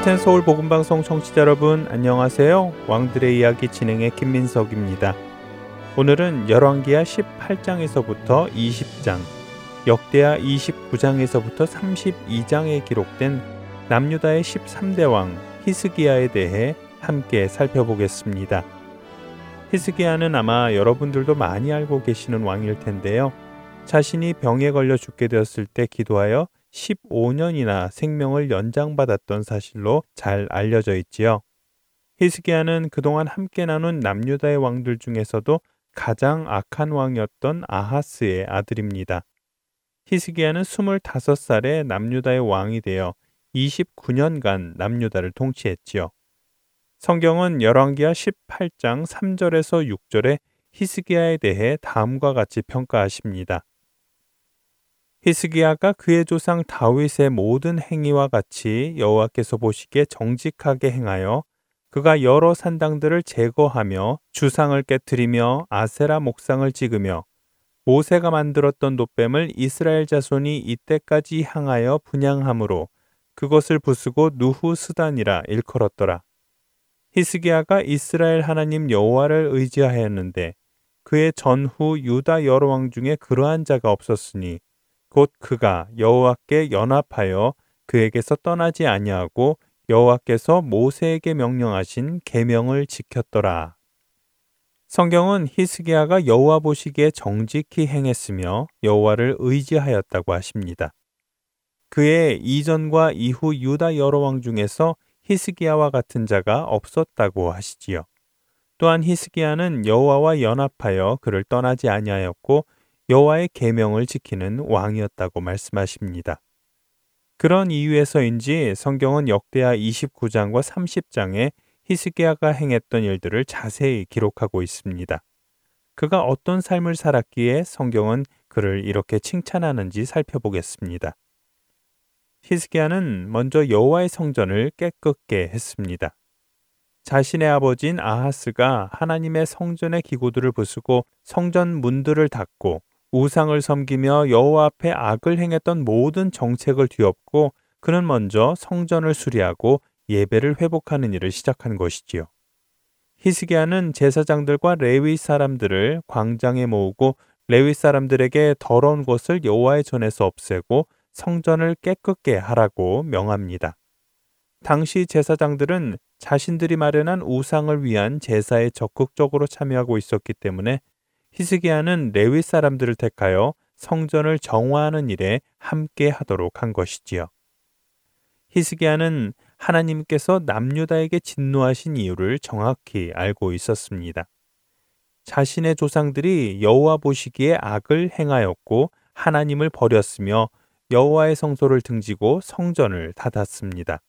할텐 서울 복음 방송 청취자 여러분 안녕하세요. 왕들의 이야기 진행의 김민석입니다. 오늘은 열왕기하 18장에서부터 20장, 역대하 29장에서부터 32장에 기록된 남유다의 13대 왕 히스기야에 대해 함께 살펴보겠습니다. 히스기야는 아마 여러분들도 많이 알고 계시는 왕일 텐데요. 자신이 병에 걸려 죽게 되었을 때 기도하여 15년이나 생명을 연장받았던 사실로 잘 알려져 있지요. 히스기야는 그동안 함께 나눈 남유다의 왕들 중에서도 가장 악한 왕이었던 아하스의 아들입니다. 히스기야는 25살에 남유다의 왕이 되어 29년간 남유다를 통치했지요. 성경은 열왕기하 18장 3절에서 6절에 히스기야에 대해 다음과 같이 평가하십니다. 히스기야가 그의 조상 다윗의 모든 행위와 같이 여호와께서 보시기에 정직하게 행하여 그가 여러 산당들을 제거하며 주상을 깨뜨리며 아세라 목상을 찍으며 모세가 만들었던 노뱀을 이스라엘 자손이 이때까지 향하여 분양함으로 그것을 부수고 누후 스단이라 일컬었더라. 히스기야가 이스라엘 하나님 여호와를 의지하였는데 그의 전후 유다 여러 왕 중에 그러한 자가 없었으니 곧 그가 여호와께 연합하여 그에게서 떠나지 아니하고 여호와께서 모세에게 명령하신 계명을 지켰더라. 성경은 히스기야가 여호와 보시기에 정직히 행했으며 여호와를 의지하였다고 하십니다. 그의 이전과 이후 유다 여러 왕 중에서 히스기야와 같은 자가 없었다고 하시지요. 또한 히스기야는 여호와와 연합하여 그를 떠나지 아니하였고 여호와의 계명을 지키는 왕이었다고 말씀하십니다. 그런 이유에서인지 성경은 역대하 29장과 30장에 히스기야가 행했던 일들을 자세히 기록하고 있습니다. 그가 어떤 삶을 살았기에 성경은 그를 이렇게 칭찬하는지 살펴보겠습니다. 히스기야는 먼저 여호와의 성전을 깨끗게 했습니다. 자신의 아버지인 아하스가 하나님의 성전의 기구들을 부수고 성전 문들을 닫고 우상을 섬기며 여호와 앞에 악을 행했던 모든 정책을 뒤엎고 그는 먼저 성전을 수리하고 예배를 회복하는 일을 시작한 것이지요. 히스기야는 제사장들과 레위 사람들을 광장에 모으고 레위 사람들에게 더러운 것을 여호와의 전에서 없애고 성전을 깨끗게 하라고 명합니다. 당시 제사장들은 자신들이 마련한 우상을 위한 제사에 적극적으로 참여하고 있었기 때문에 히스기야는 레위 사람들을 택하여 성전을 정화하는 일에 함께 하도록 한 것이지요. 히스기야는 하나님께서 남유다에게 진노하신 이유를 정확히 알고 있었습니다. 자신의 조상들이 여호와 보시기에 악을 행하였고 하나님을 버렸으며 여호와의 성소를 등지고 성전을 닫았습니다.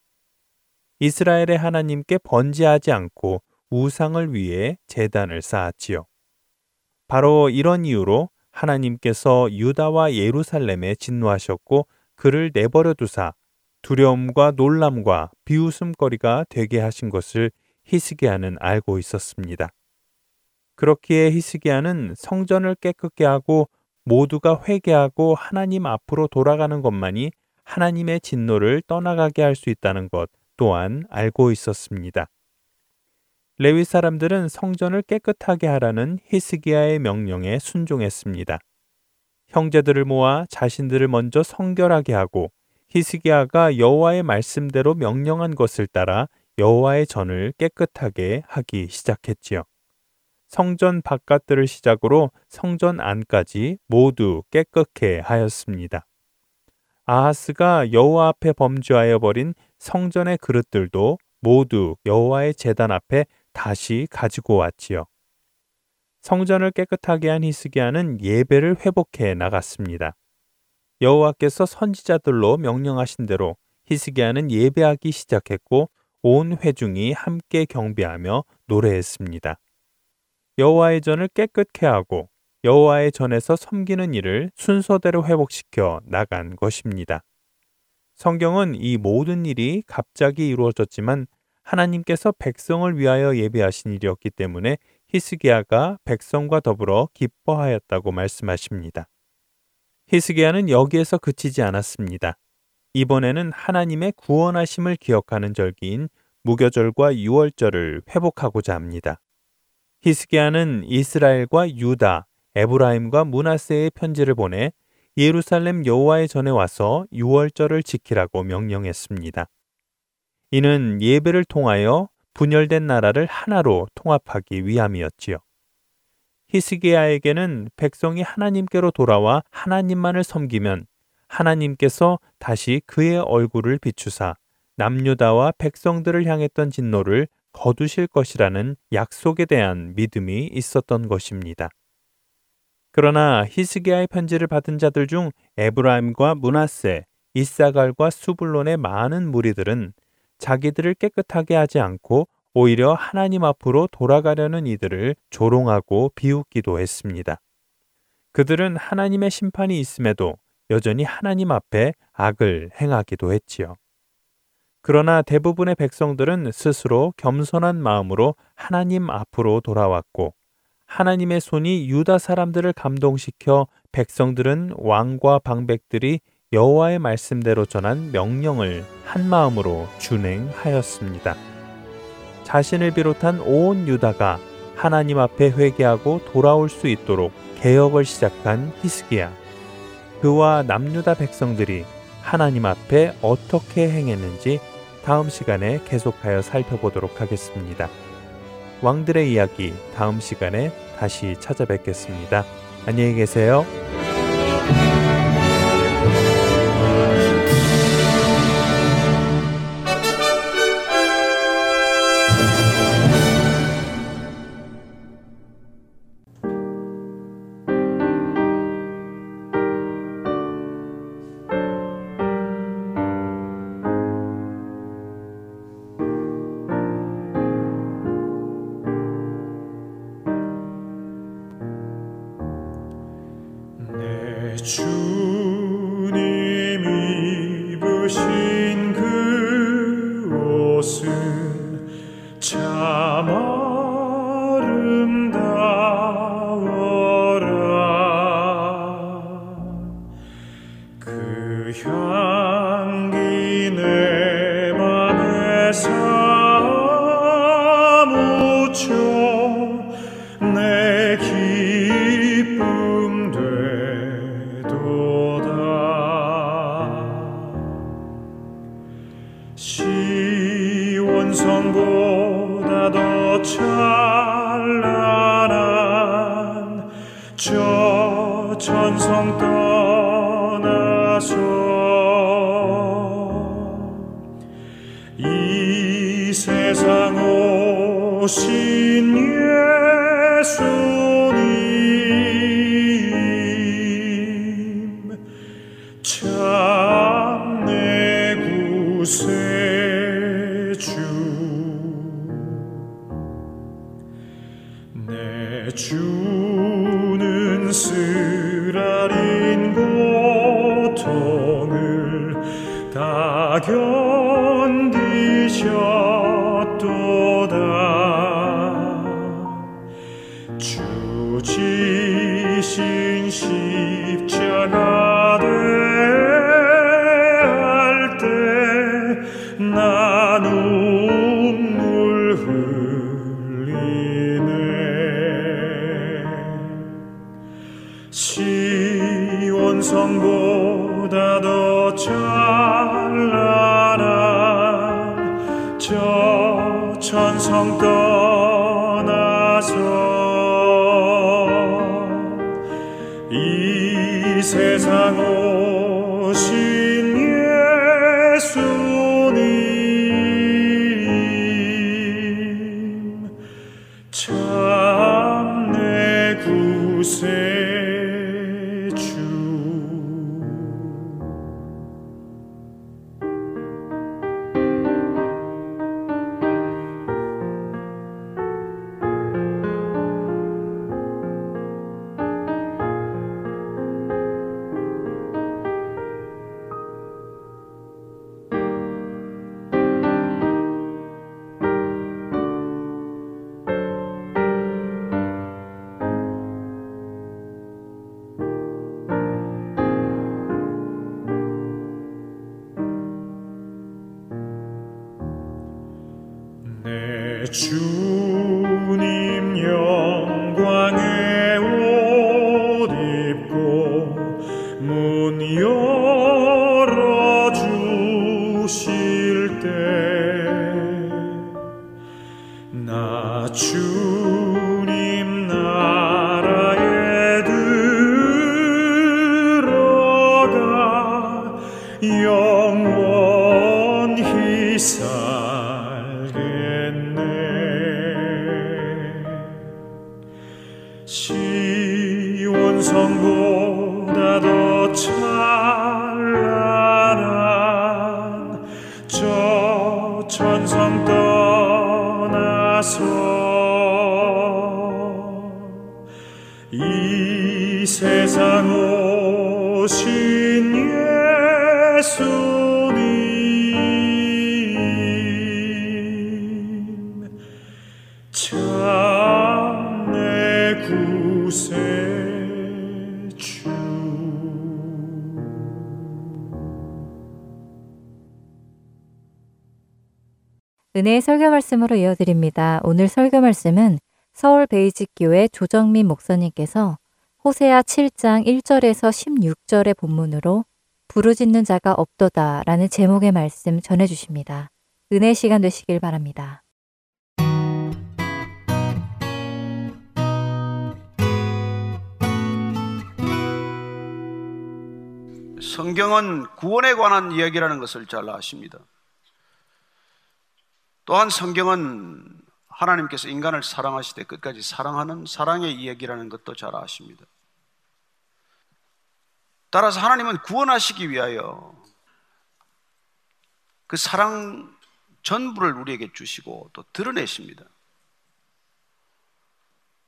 이스라엘의 하나님께 번제하지 않고 우상을 위해 재단을 쌓았지요. 바로 이런 이유로 하나님께서 유다와 예루살렘에 진노하셨고 그를 내버려 두사 두려움과 놀람과 비웃음거리가 되게 하신 것을 히스기야는 알고 있었습니다. 그렇기에 히스기야는 성전을 깨끗게 하고 모두가 회개하고 하나님 앞으로 돌아가는 것만이 하나님의 진노를 떠나가게 할 수 있다는 것 또한 알고 있었습니다. 레위 사람들은 성전을 깨끗하게 하라는 히스기야의 명령에 순종했습니다. 형제들을 모아 자신들을 먼저 성결하게 하고 히스기야가 여호와의 말씀대로 명령한 것을 따라 여호와의 전을 깨끗하게 하기 시작했지요. 성전 바깥들을 시작으로 성전 안까지 모두 깨끗게 하였습니다. 아하스가 여호와 앞에 범죄하여 버린 성전의 그릇들도 모두 여호와의 제단 앞에 다시 가지고 왔지요. 성전을 깨끗하게 한 히스기야는 예배를 회복해 나갔습니다. 여호와께서 선지자들로 명령하신 대로 히스기야는 예배하기 시작했고 온 회중이 함께 경배하며 노래했습니다. 여호와의 전을 깨끗케 하고 여호와의 전에서 섬기는 일을 순서대로 회복시켜 나간 것입니다. 성경은 이 모든 일이 갑자기 이루어졌지만 하나님께서 백성을 위하여 예배하신 일이었기 때문에 히스기야가 백성과 더불어 기뻐하였다고 말씀하십니다. 히스기야는 여기에서 그치지 않았습니다. 이번에는 하나님의 구원하심을 기억하는 절기인 무교절과 유월절을 회복하고자 합니다. 히스기야는 이스라엘과 유다, 에브라임과 문하세의 편지를 보내 예루살렘 여호와의 전에 와서 유월절을 지키라고 명령했습니다. 이는 예배를 통하여 분열된 나라를 하나로 통합하기 위함이었지요. 히스기야에게는 백성이 하나님께로 돌아와 하나님만을 섬기면 하나님께서 다시 그의 얼굴을 비추사 남유다와 백성들을 향했던 진노를 거두실 것이라는 약속에 대한 믿음이 있었던 것입니다. 그러나 히스기야의 편지를 받은 자들 중 에브라임과 문하세, 이사갈과 수불론의 많은 무리들은 자기들을 깨끗하게 하지 않고 오히려 하나님 앞으로 돌아가려는 이들을 조롱하고 비웃기도 했습니다. 그들은 하나님의 심판이 있음에도 여전히 하나님 앞에 악을 행하기도 했지요. 그러나 대부분의 백성들은 스스로 겸손한 마음으로 하나님 앞으로 돌아왔고 하나님의 손이 유다 사람들을 감동시켜 백성들은 왕과 방백들이 여호와의 말씀대로 전한 명령을 한 마음으로 준행하였습니다. 자신을 비롯한 온 유다가 하나님 앞에 회개하고 돌아올 수 있도록 개혁을 시작한 히스기야. 그와 남유다 백성들이 하나님 앞에 어떻게 행했는지 다음 시간에 계속하여 살펴보도록 하겠습니다. 왕들의 이야기 다음 시간에 다시 찾아뵙겠습니다. 안녕히 계세요. Xin Giêsu Achu 은혜의 설교 말씀으로 이어드립니다. 오늘 설교 말씀은 서울 베이직교회 조정민 목사님께서 호세아 7장 1절에서 16절의 본문으로 부르짖는 자가 없도다 라는 제목의 말씀 전해 주십니다. 은혜 시간 되시길 바랍니다. 성경은 구원에 관한 이야기라는 것을 잘 아십니다. 또한 성경은 하나님께서 인간을 사랑하시되 끝까지 사랑하는 사랑의 이야기라는 것도 잘 아십니다. 따라서 하나님은 구원하시기 위하여 그 사랑 전부를 우리에게 주시고 또 드러내십니다.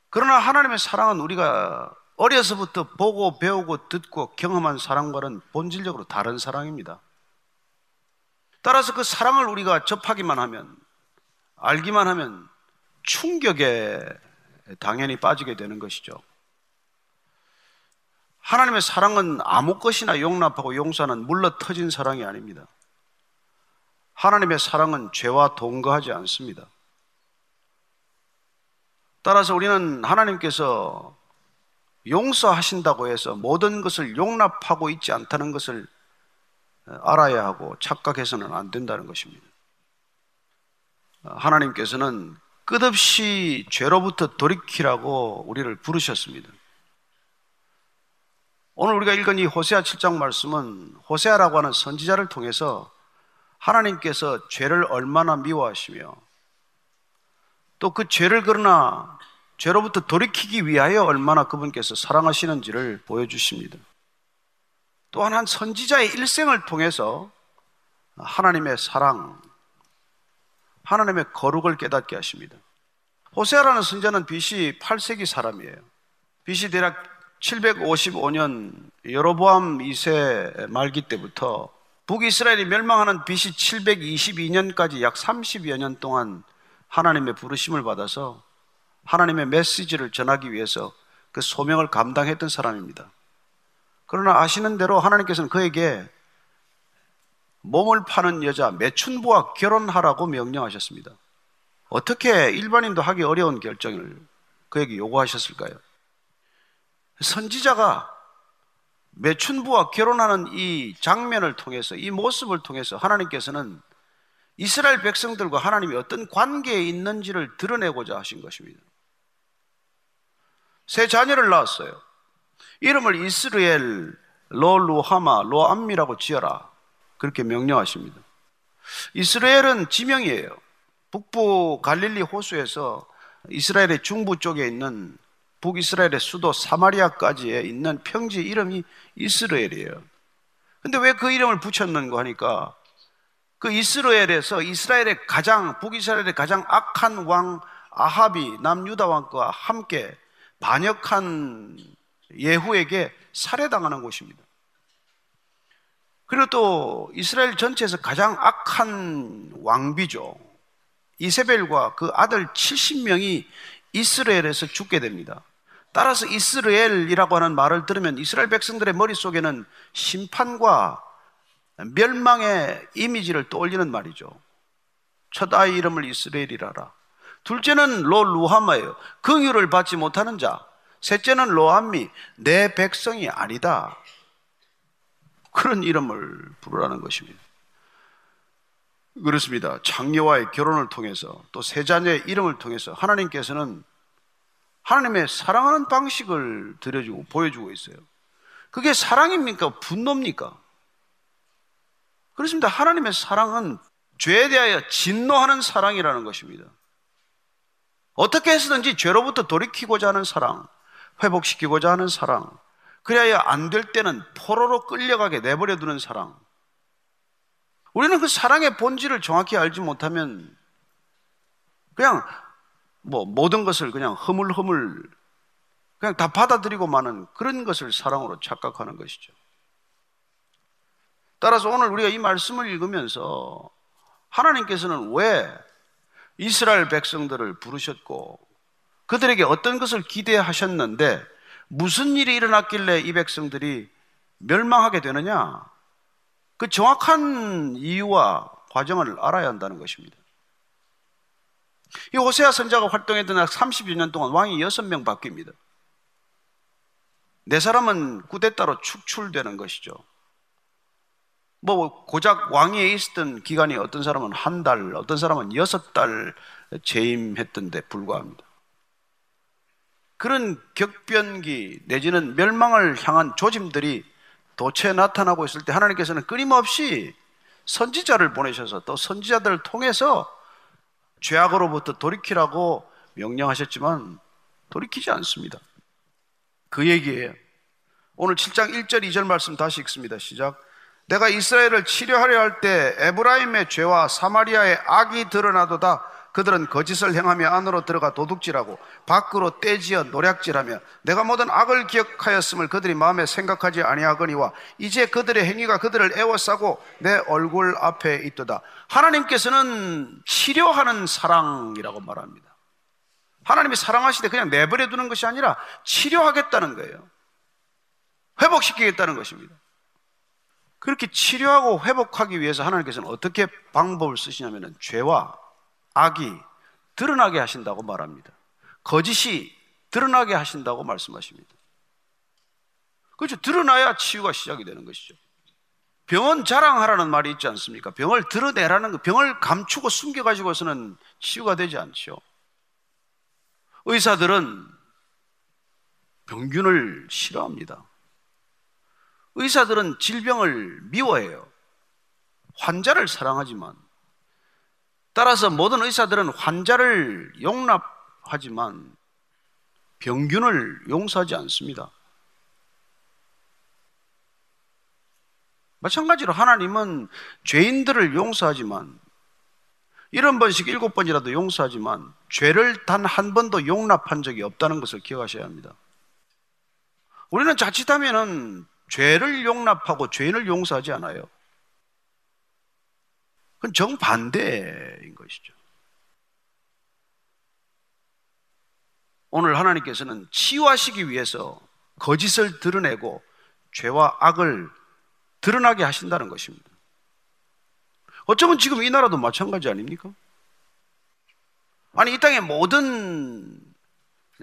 그러나 하나님의 사랑은 우리가 어려서부터 보고 배우고 듣고 경험한 사랑과는 본질적으로 다른 사랑입니다. 따라서 그 사랑을 우리가 접하기만 하면 알기만 하면 충격에 당연히 빠지게 되는 것이죠. 하나님의 사랑은 아무 것이나 용납하고 용서하는 물러 터진 사랑이 아닙니다. 하나님의 사랑은 죄와 동거하지 않습니다. 따라서 우리는 하나님께서 용서하신다고 해서 모든 것을 용납하고 있지 않다는 것을 알아야 하고 착각해서는 안 된다는 것입니다. 하나님께서는 끝없이 죄로부터 돌이키라고 우리를 부르셨습니다. 오늘 우리가 읽은 이 호세아 7장 말씀은 호세아라고 하는 선지자를 통해서 하나님께서 죄를 얼마나 미워하시며 또 그 죄를 그러나 죄로부터 돌이키기 위하여 얼마나 그분께서 사랑하시는지를 보여주십니다. 또한 한 선지자의 일생을 통해서 하나님의 사랑, 하나님의 거룩을 깨닫게 하십니다. 호세아라는 선자는 BC 8세기 사람이에요. BC 대략 755년 여로보암 2세 말기 때부터 북이스라엘이 멸망하는 BC 722년까지 약 30여 년 동안 하나님의 부르심을 받아서 하나님의 메시지를 전하기 위해서 그 소명을 감당했던 사람입니다. 그러나 아시는 대로 하나님께서는 그에게 몸을 파는 여자 매춘부와 결혼하라고 명령하셨습니다. 어떻게 일반인도 하기 어려운 결정을 그에게 요구하셨을까요? 선지자가 매춘부와 결혼하는 이 장면을 통해서 이 모습을 통해서 하나님께서는 이스라엘 백성들과 하나님이 어떤 관계에 있는지를 드러내고자 하신 것입니다. 새 자녀를 낳았어요. 이름을 이스라엘 로루하마 로암미라고 지어라. 그렇게 명령하십니다. 이스라엘은 지명이에요. 북부 갈릴리 호수에서 이스라엘의 중부 쪽에 있는 북이스라엘의 수도 사마리아까지에 있는 평지 이름이 이스라엘이에요. 근데 왜 그 이름을 붙였는가 하니까 그 이스라엘에서 이스라엘의 가장 북이스라엘의 가장 악한 왕 아합이 남유다 왕과 함께 반역한 예후에게 살해당하는 곳입니다. 그리고 또 이스라엘 전체에서 가장 악한 왕비죠. 이세벨과 그 아들 70명이 이스라엘에서 죽게 됩니다. 따라서 이스라엘이라고 하는 말을 들으면 이스라엘 백성들의 머릿속에는 심판과 멸망의 이미지를 떠올리는 말이죠. 첫 아이 이름을 이스라엘이라라. 둘째는 로 루하마예요. 긍휼을 받지 못하는 자. 셋째는 로함미, 내 백성이 아니다. 그런 이름을 부르라는 것입니다. 그렇습니다. 장녀와의 결혼을 통해서 또 세 자녀의 이름을 통해서 하나님께서는 하나님의 사랑하는 방식을 들여주고 보여주고 있어요. 그게 사랑입니까? 분노입니까? 그렇습니다. 하나님의 사랑은 죄에 대하여 진노하는 사랑이라는 것입니다. 어떻게 해서든지 죄로부터 돌이키고자 하는 사랑, 회복시키고자 하는 사랑, 그래야 안 될 때는 포로로 끌려가게 내버려 두는 사랑. 우리는 그 사랑의 본질을 정확히 알지 못하면 그냥 뭐 모든 것을 그냥 허물허물 그냥 다 받아들이고 마는 그런 것을 사랑으로 착각하는 것이죠. 따라서 오늘 우리가 이 말씀을 읽으면서 하나님께서는 왜 이스라엘 백성들을 부르셨고 그들에게 어떤 것을 기대하셨는데 무슨 일이 일어났길래 이 백성들이 멸망하게 되느냐? 그 정확한 이유와 과정을 알아야 한다는 것입니다. 이 호세아 선자가 활동했던 30여 년 동안 왕이 6명 바뀝니다. 네 사람은 구데따로 축출되는 것이죠. 뭐 고작 왕위에 있었던 기간이 어떤 사람은 한 달, 어떤 사람은 여섯 달 재임했던 데 불과합니다. 그런 격변기 내지는 멸망을 향한 조짐들이 도처에 나타나고 있을 때 하나님께서는 끊임없이 선지자를 보내셔서 또 선지자들을 통해서 죄악으로부터 돌이키라고 명령하셨지만 돌이키지 않습니다. 그 얘기예요. 오늘 7장 1절 2절 말씀 다시 읽습니다. 시작. 내가 이스라엘을 치료하려 할 때 에브라임의 죄와 사마리아의 악이 드러나도다 그들은 거짓을 행하며 안으로 들어가 도둑질하고 밖으로 떼지어 노략질하며 내가 모든 악을 기억하였음을 그들이 마음에 생각하지 아니하거니와 이제 그들의 행위가 그들을 애워싸고 내 얼굴 앞에 있도다. 하나님께서는 치료하는 사랑이라고 말합니다. 하나님이 사랑하시되 그냥 내버려 두는 것이 아니라 치료하겠다는 거예요. 회복시키겠다는 것입니다. 그렇게 치료하고 회복하기 위해서 하나님께서는 어떻게 방법을 쓰시냐면 죄와 악이 드러나게 하신다고 말합니다. 거짓이 드러나게 하신다고 말씀하십니다. 그렇죠. 드러나야 치유가 시작이 되는 것이죠. 병은 자랑하라는 말이 있지 않습니까? 병을 드러내라는 거, 병을 감추고 숨겨가지고서는 치유가 되지 않죠. 의사들은 병균을 싫어합니다. 의사들은 질병을 미워해요. 환자를 사랑하지만 따라서 모든 의사들은 환자를 용납하지만 병균을 용서하지 않습니다. 마찬가지로 하나님은 죄인들을 용서하지만 이런 번씩 일곱 번이라도 용서하지만 죄를 단 한 번도 용납한 적이 없다는 것을 기억하셔야 합니다. 우리는 자칫하면은 죄를 용납하고 죄인을 용서하지 않아요. 그건 정반대인 것이죠. 오늘 하나님께서는 치유하시기 위해서 거짓을 드러내고 죄와 악을 드러나게 하신다는 것입니다. 어쩌면 지금 이 나라도 마찬가지 아닙니까? 아니, 이 땅의 모든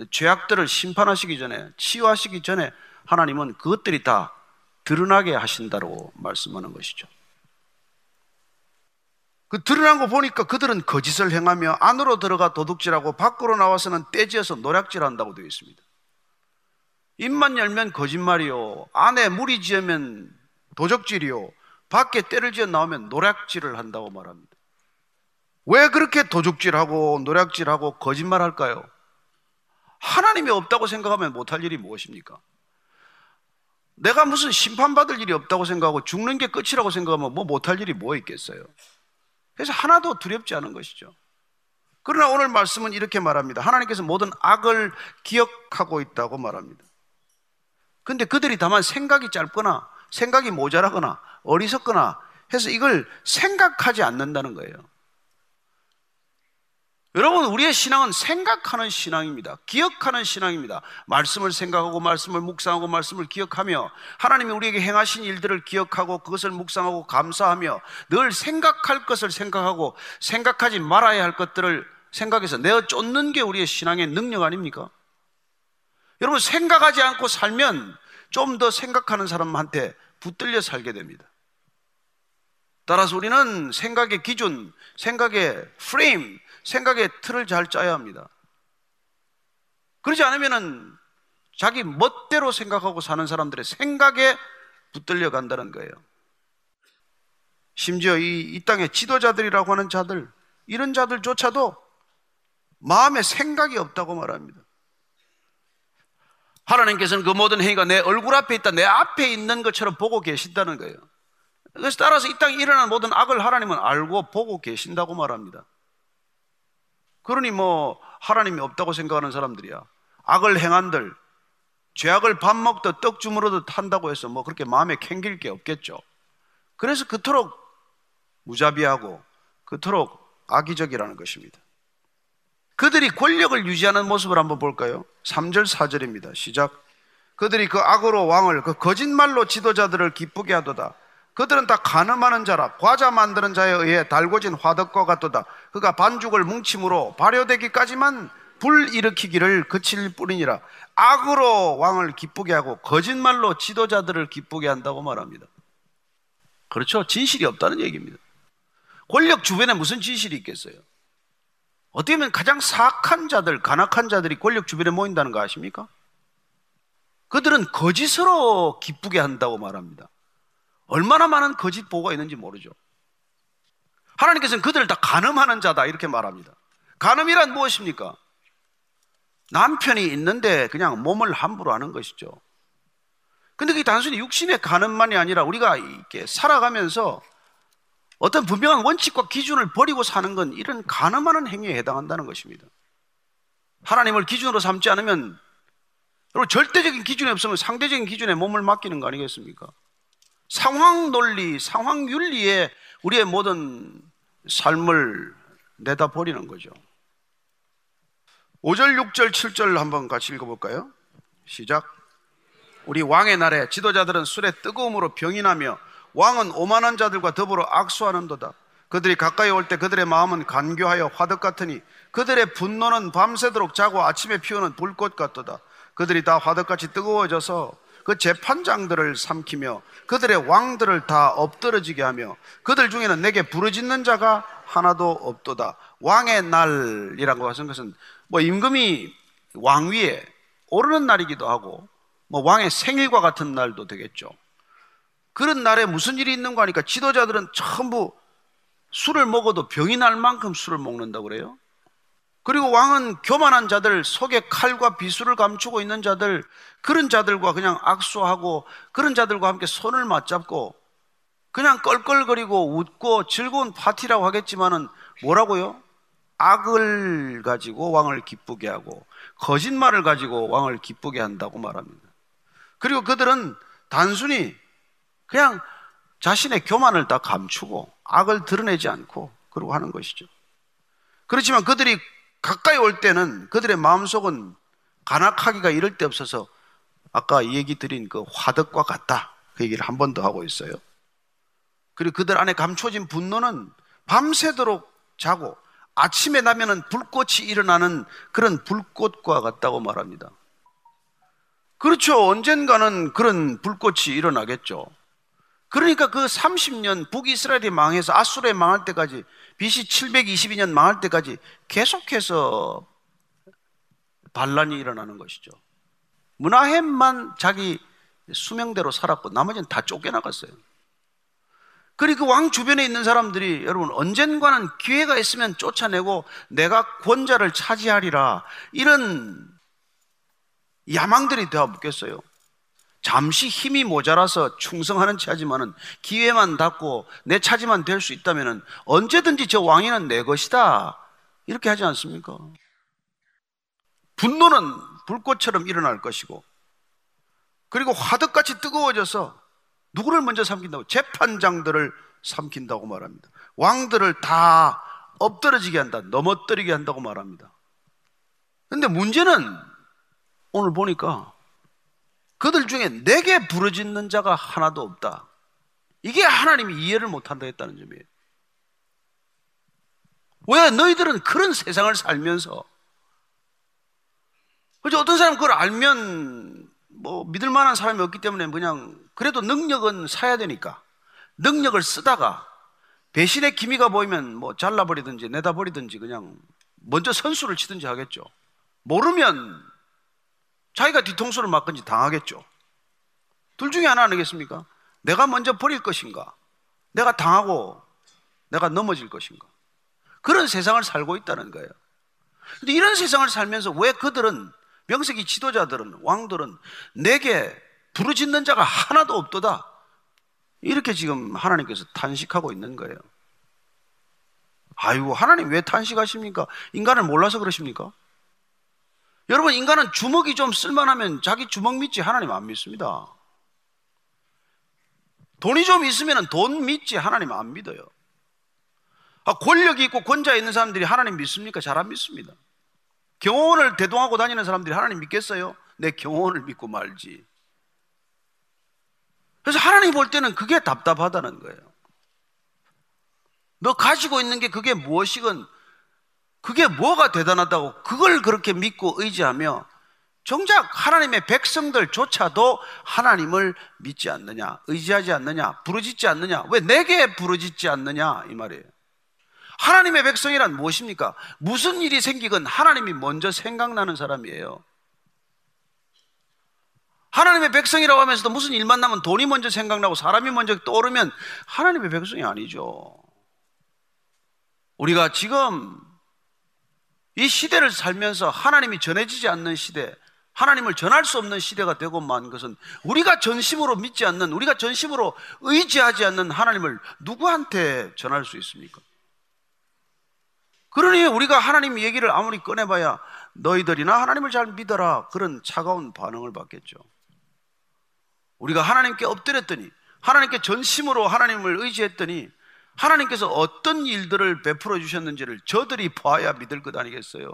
죄악들을 심판하시기 전에, 치유하시기 전에 하나님은 그것들이 다 드러나게 하신다고 말씀하는 것이죠. 그 드러난 거 보니까 그들은 거짓을 행하며 안으로 들어가 도둑질하고 밖으로 나와서는 떼지어서 노략질한다고 되어 있습니다. 입만 열면 거짓말이요. 안에 물이 지으면 도적질이요. 밖에 때를 지어 나오면 노략질을 한다고 말합니다. 왜 그렇게 도둑질하고 노략질하고 거짓말할까요? 하나님이 없다고 생각하면 못할 일이 무엇입니까? 내가 무슨 심판받을 일이 없다고 생각하고 죽는 게 끝이라고 생각하면 뭐 못할 일이 뭐 있겠어요? 그래서 하나도 두렵지 않은 것이죠. 그러나 오늘 말씀은 이렇게 말합니다. 하나님께서 모든 악을 기억하고 있다고 말합니다. 근데 그들이 다만 생각이 짧거나 생각이 모자라거나 어리석거나 해서 이걸 생각하지 않는다는 거예요. 여러분, 우리의 신앙은 생각하는 신앙입니다. 기억하는 신앙입니다. 말씀을 생각하고, 말씀을 묵상하고, 말씀을 기억하며, 하나님이 우리에게 행하신 일들을 기억하고, 그것을 묵상하고, 감사하며, 늘 생각할 것을 생각하고, 생각하지 말아야 할 것들을 생각해서 내어 쫓는 게 우리의 신앙의 능력 아닙니까? 여러분 생각하지 않고 살면 좀 더 생각하는 사람한테 붙들려 살게 됩니다. 따라서 우리는 생각의 기준, 생각의 프레임, 생각의 틀을 잘 짜야 합니다. 그러지 않으면은 자기 멋대로 생각하고 사는 사람들의 생각에 붙들려 간다는 거예요. 심지어 이, 이 땅의 지도자들이라고 하는 자들, 이런 자들조차도 마음에 생각이 없다고 말합니다. 하나님께서는 그 모든 행위가 내 얼굴 앞에 있다, 내 앞에 있는 것처럼 보고 계신다는 거예요. 그래서 따라서 이 땅에 일어나는 모든 악을 하나님은 알고 보고 계신다고 말합니다. 그러니 뭐 하나님이 없다고 생각하는 사람들이야. 악을 행한들, 죄악을 밥 먹듯 떡 주무르듯 한다고 해서 뭐 그렇게 마음에 캥길 게 없겠죠. 그래서 그토록 무자비하고 그토록 악의적이라는 것입니다. 그들이 권력을 유지하는 모습을 한번 볼까요? 3절, 4절입니다. 시작. 그들이 그 악으로 왕을, 그 거짓말로 지도자들을 기쁘게 하도다. 그들은 다 가늠하는 자라 과자 만드는 자에 의해 달궈진 화덕과 같도다. 그가 반죽을 뭉침으로 발효되기까지만 불 일으키기를 그칠 뿐이니라. 악으로 왕을 기쁘게 하고 거짓말로 지도자들을 기쁘게 한다고 말합니다. 그렇죠. 진실이 없다는 얘기입니다. 권력 주변에 무슨 진실이 있겠어요? 어떻게 보면 가장 사악한 자들, 간악한 자들이 권력 주변에 모인다는 거 아십니까? 그들은 거짓으로 기쁘게 한다고 말합니다. 얼마나 많은 거짓 보고가 있는지 모르죠. 하나님께서는 그들을 다 간음하는 자다 이렇게 말합니다. 간음이란 무엇입니까? 남편이 있는데 그냥 몸을 함부로 하는 것이죠. 근데 그게 단순히 육신의 간음만이 아니라 우리가 이렇게 살아가면서 어떤 분명한 원칙과 기준을 버리고 사는 건 이런 간음하는 행위에 해당한다는 것입니다. 하나님을 기준으로 삼지 않으면 여러분 절대적인 기준이 없으면 상대적인 기준에 몸을 맡기는 거 아니겠습니까? 상황 논리, 상황 윤리에 우리의 모든 삶을 내다 버리는 거죠. 5절, 6절, 7절 한번 같이 읽어볼까요? 시작. 우리 왕의 날에 지도자들은 술에 뜨거움으로 병이 나며 왕은 오만한 자들과 더불어 악수하는도다. 그들이 가까이 올 때 그들의 마음은 간교하여 화덕 같으니 그들의 분노는 밤새도록 자고 아침에 피우는 불꽃 같도다. 그들이 다 화덕같이 뜨거워져서 그 재판장들을 삼키며 그들의 왕들을 다 엎드러지게 하며 그들 중에는 내게 부르짖는 자가 하나도 없도다. 왕의 날이라고 하신 것은 뭐 임금이 왕 위에 오르는 날이기도 하고 뭐 왕의 생일과 같은 날도 되겠죠. 그런 날에 무슨 일이 있는가 하니까 지도자들은 전부 술을 먹어도 병이 날 만큼 술을 먹는다고 그래요. 그리고 왕은 교만한 자들, 속에 칼과 비수를 감추고 있는 자들, 그런 자들과 그냥 악수하고 그런 자들과 함께 손을 맞잡고 그냥 껄껄거리고 웃고 즐거운 파티라고 하겠지만은 뭐라고요? 악을 가지고 왕을 기쁘게 하고 거짓말을 가지고 왕을 기쁘게 한다고 말합니다. 그리고 그들은 단순히 그냥 자신의 교만을 다 감추고 악을 드러내지 않고 그러고 하는 것이죠. 그렇지만 그들이 가까이 올 때는 그들의 마음속은 간악하기가 이럴 데 없어서 아까 얘기 드린 그 화덕과 같다. 그 얘기를 한 번 더 하고 있어요. 그리고 그들 안에 감춰진 분노는 밤새도록 자고 아침에 나면은 불꽃이 일어나는 그런 불꽃과 같다고 말합니다. 그렇죠. 언젠가는 그런 불꽃이 일어나겠죠. 그러니까 그 30년 북이스라엘이 망해서 아수르에 망할 때까지 BC 722년 망할 때까지 계속해서 반란이 일어나는 것이죠. 문하햄만 자기 수명대로 살았고 나머지는 다 쫓겨나갔어요. 그리고 그 왕 주변에 있는 사람들이 여러분 언젠가는 기회가 있으면 쫓아내고 내가 권자를 차지하리라 이런 야망들이 되어 붙겠어요. 잠시 힘이 모자라서 충성하는 차지만은 기회만 닿고 내 차지만 될 수 있다면은 언제든지 저 왕위는 내 것이다. 이렇게 하지 않습니까? 분노는 불꽃처럼 일어날 것이고 그리고 화덕같이 뜨거워져서 누구를 먼저 삼킨다고? 재판장들을 삼킨다고 말합니다. 왕들을 다 엎드러지게 한다. 넘어뜨리게 한다고 말합니다. 근데 문제는 오늘 보니까 그들 중에 내게 부르짖는 자가 하나도 없다. 이게 하나님이 이해를 못한다 했다는 점이에요. 왜 너희들은 그런 세상을 살면서 그죠? 어떤 사람 그걸 알면 뭐 믿을 만한 사람이 없기 때문에 그냥 그래도 능력은 사야 되니까 능력을 쓰다가 배신의 기미가 보이면 뭐 잘라버리든지 내다버리든지 그냥 먼저 선수를 치든지 하겠죠. 모르면 자기가 뒤통수를 맞건지 당하겠죠. 둘 중에 하나 아니겠습니까? 내가 먼저 버릴 것인가? 내가 당하고 내가 넘어질 것인가? 그런 세상을 살고 있다는 거예요. 근데 이런 세상을 살면서 왜 그들은 명색이 지도자들은 왕들은 내게 부르짖는 자가 하나도 없도다. 이렇게 지금 하나님께서 탄식하고 있는 거예요. 아이고, 하나님 왜 탄식하십니까? 인간을 몰라서 그러십니까? 여러분, 인간은 주먹이 좀 쓸만하면 자기 주먹 믿지 하나님 안 믿습니다. 돈이 좀 있으면 돈 믿지 하나님 안 믿어요. 아, 권력이 있고 권자 있는 사람들이 하나님 믿습니까? 잘 안 믿습니다. 경호원을 대동하고 다니는 사람들이 하나님 믿겠어요? 내 경호원을 믿고 말지. 그래서 하나님 볼 때는 그게 답답하다는 거예요. 너 가지고 있는 게 그게 무엇이건 그게 뭐가 대단하다고 그걸 그렇게 믿고 의지하며 정작 하나님의 백성들조차도 하나님을 믿지 않느냐, 의지하지 않느냐, 부르짖지 않느냐, 왜 내게 부르짖지 않느냐 이 말이에요. 하나님의 백성이란 무엇입니까? 무슨 일이 생기건 하나님이 먼저 생각나는 사람이에요. 하나님의 백성이라고 하면서도 무슨 일 만 나면 돈이 먼저 생각나고 사람이 먼저 떠오르면 하나님의 백성이 아니죠. 우리가 지금 이 시대를 살면서 하나님이 전해지지 않는 시대, 하나님을 전할 수 없는 시대가 되고 만 것은 우리가 전심으로 믿지 않는, 우리가 전심으로 의지하지 않는 하나님을 누구한테 전할 수 있습니까? 그러니 우리가 하나님 얘기를 아무리 꺼내봐야 너희들이나 하나님을 잘 믿어라. 그런 차가운 반응을 받겠죠. 우리가 하나님께 엎드렸더니, 하나님께 전심으로 하나님을 의지했더니, 하나님께서 어떤 일들을 베풀어 주셨는지를 저들이 봐야 믿을 것 아니겠어요?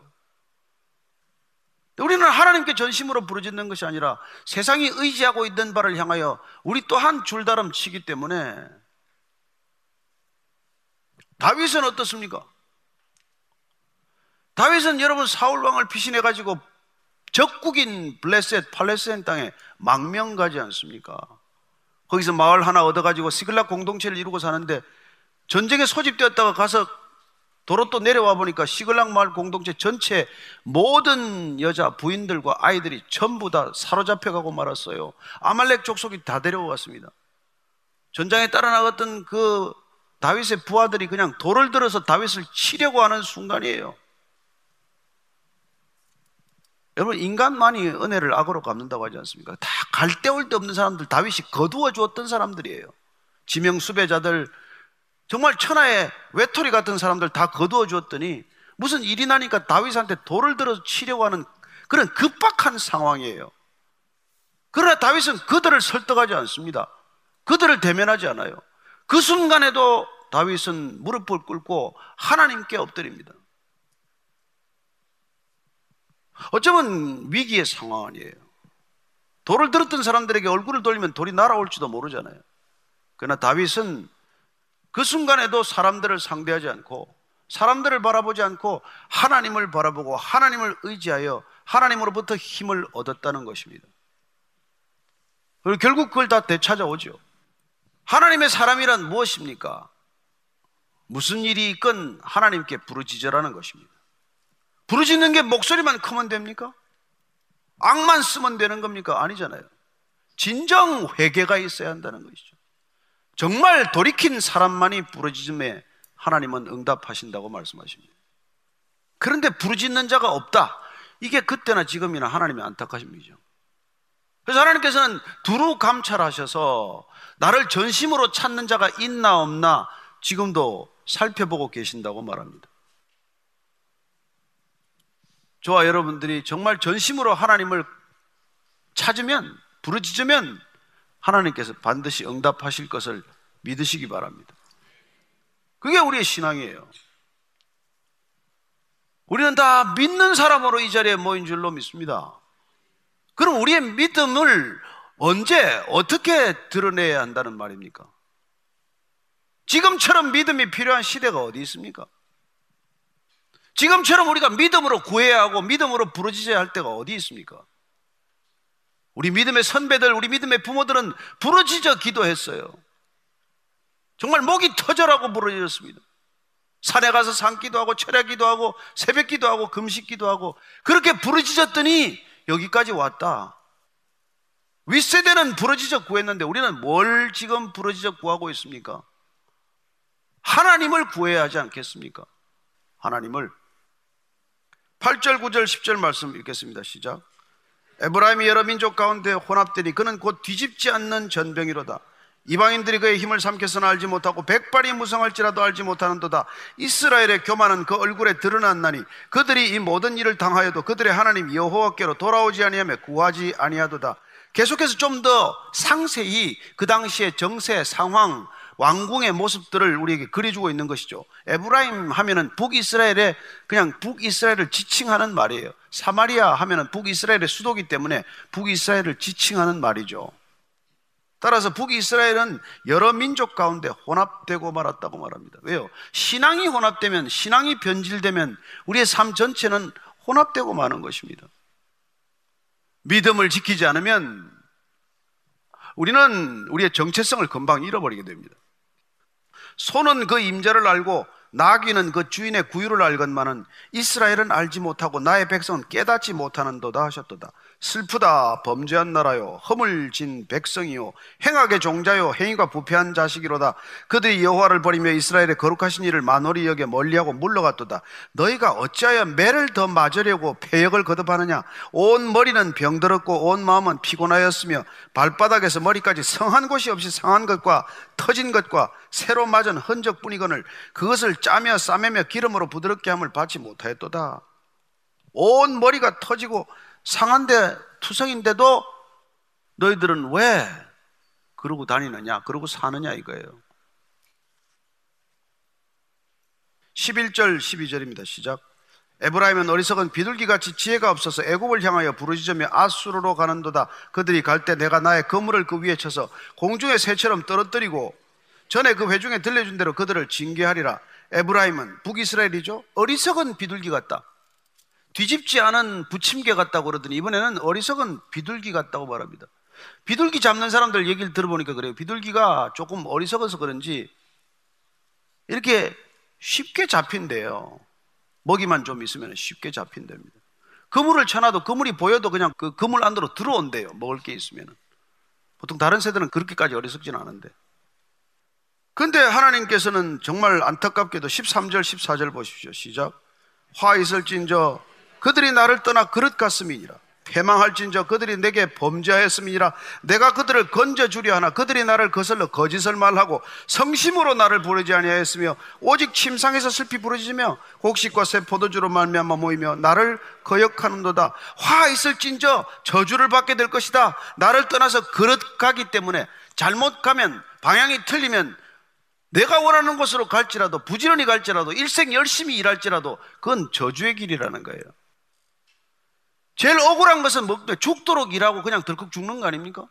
우리는 하나님께 전심으로 부르짖는 것이 아니라 세상이 의지하고 있는 바를 향하여 우리 또한 줄다름 치기 때문에 다윗은 어떻습니까? 다윗은 여러분 사울 왕을 피신해 가지고 적국인 블레셋 팔레스타인 땅에 망명 가지 않습니까? 거기서 마을 하나 얻어 가지고 시글락 공동체를 이루고 사는데 전쟁에 소집되었다가 가서 도로 또 내려와 보니까 시글락 마을 공동체 전체 모든 여자 부인들과 아이들이 전부 다 사로잡혀 가고 말았어요. 아말렉 족속이 다 데려왔습니다. 전장에 따라 나갔던 그 다윗의 부하들이 그냥 돌을 들어서 다윗을 치려고 하는 순간이에요. 여러분 인간만이 은혜를 악으로 갚는다고 하지 않습니까? 다갈데올데 없는 사람들 다윗이 거두어 주었던 사람들이에요. 지명 수배자들 정말 천하의 외톨이 같은 사람들 다 거두어 주었더니 무슨 일이 나니까 다윗한테 돌을 들어 치려고 하는 그런 급박한 상황이에요. 그러나 다윗은 그들을 설득하지 않습니다. 그들을 대면하지 않아요. 그 순간에도 다윗은 무릎을 꿇고 하나님께 엎드립니다. 어쩌면 위기의 상황 아니에요. 돌을 들었던 사람들에게 얼굴을 돌리면 돌이 날아올지도 모르잖아요. 그러나 다윗은 그 순간에도 사람들을 상대하지 않고 사람들을 바라보지 않고 하나님을 바라보고 하나님을 의지하여 하나님으로부터 힘을 얻었다는 것입니다. 그리고 결국 그걸 다 되찾아오죠. 하나님의 사람이란 무엇입니까? 무슨 일이 있건 하나님께 부르짖으라는 것입니다. 부르짖는 게 목소리만 크면 됩니까? 악만 쓰면 되는 겁니까? 아니잖아요. 진정 회개가 있어야 한다는 것이죠. 정말 돌이킨 사람만이 부르짖음에 하나님은 응답하신다고 말씀하십니다. 그런데 부르짖는 자가 없다. 이게 그때나 지금이나 하나님의 안타까심이죠. 그래서 하나님께서는 두루 감찰하셔서 나를 전심으로 찾는 자가 있나 없나 지금도 살펴보고 계신다고 말합니다. 저와 여러분들이 정말 전심으로 하나님을 찾으면, 부르짖으면 하나님께서 반드시 응답하실 것을 믿으시기 바랍니다. 그게 우리의 신앙이에요. 우리는 다 믿는 사람으로 이 자리에 모인 줄로 믿습니다. 그럼 우리의 믿음을 언제, 어떻게 드러내야 한다는 말입니까? 지금처럼 믿음이 필요한 시대가 어디 있습니까? 지금처럼 우리가 믿음으로 구해야 하고 믿음으로 부르짖어야 할 때가 어디 있습니까? 우리 믿음의 선배들, 우리 믿음의 부모들은 부르짖어 기도했어요. 정말 목이 터져라고 부르짖었습니다. 산에 가서 산기도 하고 철야기도 하고 새벽기도 하고 금식기도 하고 그렇게 부르짖었더니 여기까지 왔다. 윗세대는 부르짖어 구했는데 우리는 뭘 지금 부르짖어 구하고 있습니까? 하나님을 구해야 하지 않겠습니까? 하나님을 8절, 9절, 10절 말씀 읽겠습니다. 시작. 에브라임이 여러 민족 가운데 혼합되니 그는 곧 뒤집지 않는 전병이로다. 이방인들이 그의 힘을 삼켜서는 알지 못하고 백발이 무성할지라도 알지 못하는도다. 이스라엘의 교만은 그 얼굴에 드러났나니 그들이 이 모든 일을 당하여도 그들의 하나님 여호와께로 돌아오지 아니하며 구하지 아니하도다. 계속해서 좀 더 상세히 그 당시의 정세 상황 왕궁의 모습들을 우리에게 그려주고 있는 것이죠. 에브라임 하면은 북이스라엘의 그냥 북이스라엘을 지칭하는 말이에요. 사마리아 하면은 북이스라엘의 수도기 때문에 북이스라엘을 지칭하는 말이죠. 따라서 북이스라엘은 여러 민족 가운데 혼합되고 말았다고 말합니다. 왜요? 신앙이 혼합되면, 신앙이 변질되면 우리의 삶 전체는 혼합되고 마는 것입니다. 믿음을 지키지 않으면 우리는 우리의 정체성을 금방 잃어버리게 됩니다. 소는 그 임자를 알고 나귀는 그 주인의 구유를 알건만은 이스라엘은 알지 못하고 나의 백성은 깨닫지 못하는도다 하셨도다. 슬프다 범죄한 나라요. 허물 진 백성이요. 행악의 종자요. 행위가 부패한 자식이로다. 그들이 여호와를 버리며 이스라엘의 거룩하신 일을 만홀히 여겨 멀리하고 물러갔도다. 너희가 어찌하여 매를 더 맞으려고 폐역을 거듭하느냐? 온 머리는 병들었고 온 마음은 피곤하였으며 발바닥에서 머리까지 성한 곳이 없이 상한 것과 터진 것과 새로 맞은 흔적뿐이거늘 그것을 짜며 싸매며 기름으로 부드럽게 함을 받지 못하였도다. 온 머리가 터지고 상한데 투성인데도 너희들은 왜 그러고 다니느냐, 그러고 사느냐 이거예요. 11절, 12절입니다. 시작. 에브라임은 어리석은 비둘기같이 지혜가 없어서 애굽을 향하여 부르짖으며 아수르로 가는도다. 그들이 갈 때 내가 나의 그물을 그 위에 쳐서 공중의 새처럼 떨어뜨리고 전에 그 회중에 들려준 대로 그들을 징계하리라. 에브라임은 북이스라엘이죠. 어리석은 비둘기 같다. 뒤집지 않은 부침개 같다고 그러더니 이번에는 어리석은 비둘기 같다고 말합니다. 비둘기 잡는 사람들 얘기를 들어보니까 그래요. 비둘기가 조금 어리석어서 그런지 이렇게 쉽게 잡힌대요. 먹이만 좀 있으면 쉽게 잡힌답니다. 그물을 쳐놔도 그물이 보여도 그냥 그 그물 안으로 들어온대요. 먹을 게 있으면. 보통 다른 새들은 그렇게까지 어리석지는 않은데. 근데 하나님께서는 정말 안타깝게도 13절, 14절 보십시오. 시작. 화 있을진저 그들이 나를 떠나 그릇 같음이니라. 패망할진저 그들이 내게 범죄하였음이니라. 내가 그들을 건져주려 하나 그들이 나를 거슬러 거짓을 말하고 성심으로 나를 부르지 아니하였으며 오직 침상에서 슬피 부르짖으며 곡식과 새 포도주로 말미암아 모이며 나를 거역하는도다. 화 있을진저 저주를 받게 될 것이다. 나를 떠나서 그릇 가기 때문에 잘못 가면 방향이 틀리면 내가 원하는 곳으로 갈지라도 부지런히 갈지라도 일생 열심히 일할지라도 그건 저주의 길이라는 거예요 제일 억울한 것은 뭐 죽도록 일하고 그냥 덜컥 죽는 거 아닙니까?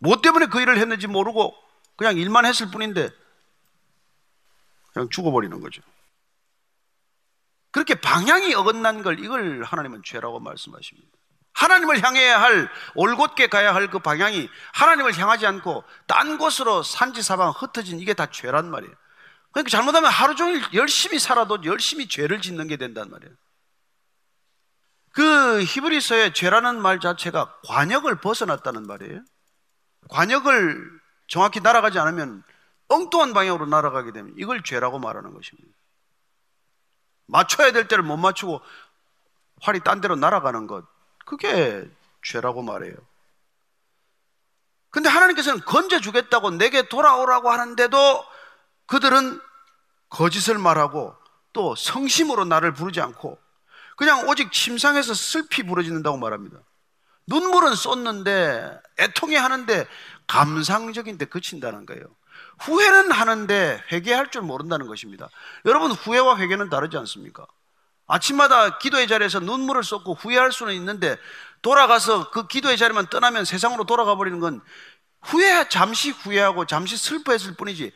뭐 때문에 그 일을 했는지 모르고 그냥 일만 했을 뿐인데 그냥 죽어버리는 거죠. 그렇게 방향이 어긋난 걸 이걸 하나님은 죄라고 말씀하십니다. 하나님을 향해야 할 올곧게 가야 할 그 방향이 하나님을 향하지 않고 딴 곳으로 산지사방 흩어진 이게 다 죄란 말이에요. 그러니까 잘못하면 하루 종일 열심히 살아도 열심히 죄를 짓는 게 된단 말이에요. 그 히브리서의 죄라는 말 자체가 관역을 벗어났다는 말이에요. 관역을 정확히 날아가지 않으면 엉뚱한 방향으로 날아가게 되면 이걸 죄라고 말하는 것입니다. 맞춰야 될 때를 못 맞추고 활이 딴 데로 날아가는 것, 그게 죄라고 말해요. 근데 하나님께서는 건져주겠다고 내게 돌아오라고 하는데도 그들은 거짓을 말하고 또 성심으로 나를 부르지 않고 그냥 오직 침상에서 슬피 부러지는다고 말합니다. 눈물은 쏟는데 애통해 하는데 감상적인데 그친다는 거예요. 후회는 하는데 회개할 줄 모른다는 것입니다. 여러분 후회와 회개는 다르지 않습니까? 아침마다 기도의 자리에서 눈물을 쏟고 후회할 수는 있는데 돌아가서 그 기도의 자리만 떠나면 세상으로 돌아가 버리는 건 후회 잠시 후회하고 잠시 슬퍼했을 뿐이지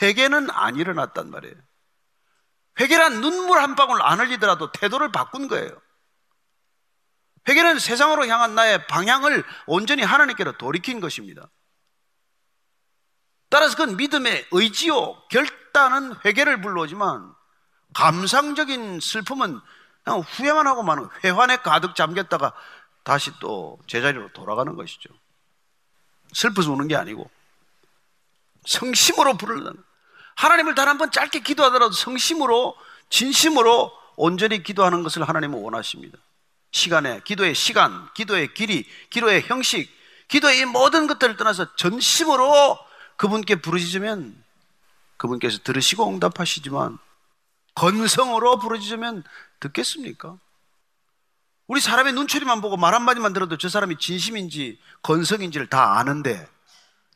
회개는 안 일어났단 말이에요. 회개란 눈물 한 방울 안 흘리더라도 태도를 바꾼 거예요. 회개는 세상으로 향한 나의 방향을 온전히 하나님께로 돌이킨 것입니다. 따라서 그건 믿음의 의지요, 결단은 회개를 불러오지만 감상적인 슬픔은 그냥 후회만 하고 마는 회환에 가득 잠겼다가 다시 또 제자리로 돌아가는 것이죠. 슬퍼서 우는 게 아니고 성심으로 부르는 하나님을 단 한 번 짧게 기도하더라도 성심으로 진심으로 온전히 기도하는 것을 하나님은 원하십니다. 시간에 기도의 시간, 기도의 길이, 기도의 형식, 기도의 이 모든 것들을 떠나서 전심으로 그분께 부르짖으면 그분께서 들으시고 응답하시지만 건성으로 부르짖으면 듣겠습니까? 우리 사람의 눈초리만 보고 말 한마디만 들어도 저 사람이 진심인지 건성인지를 다 아는데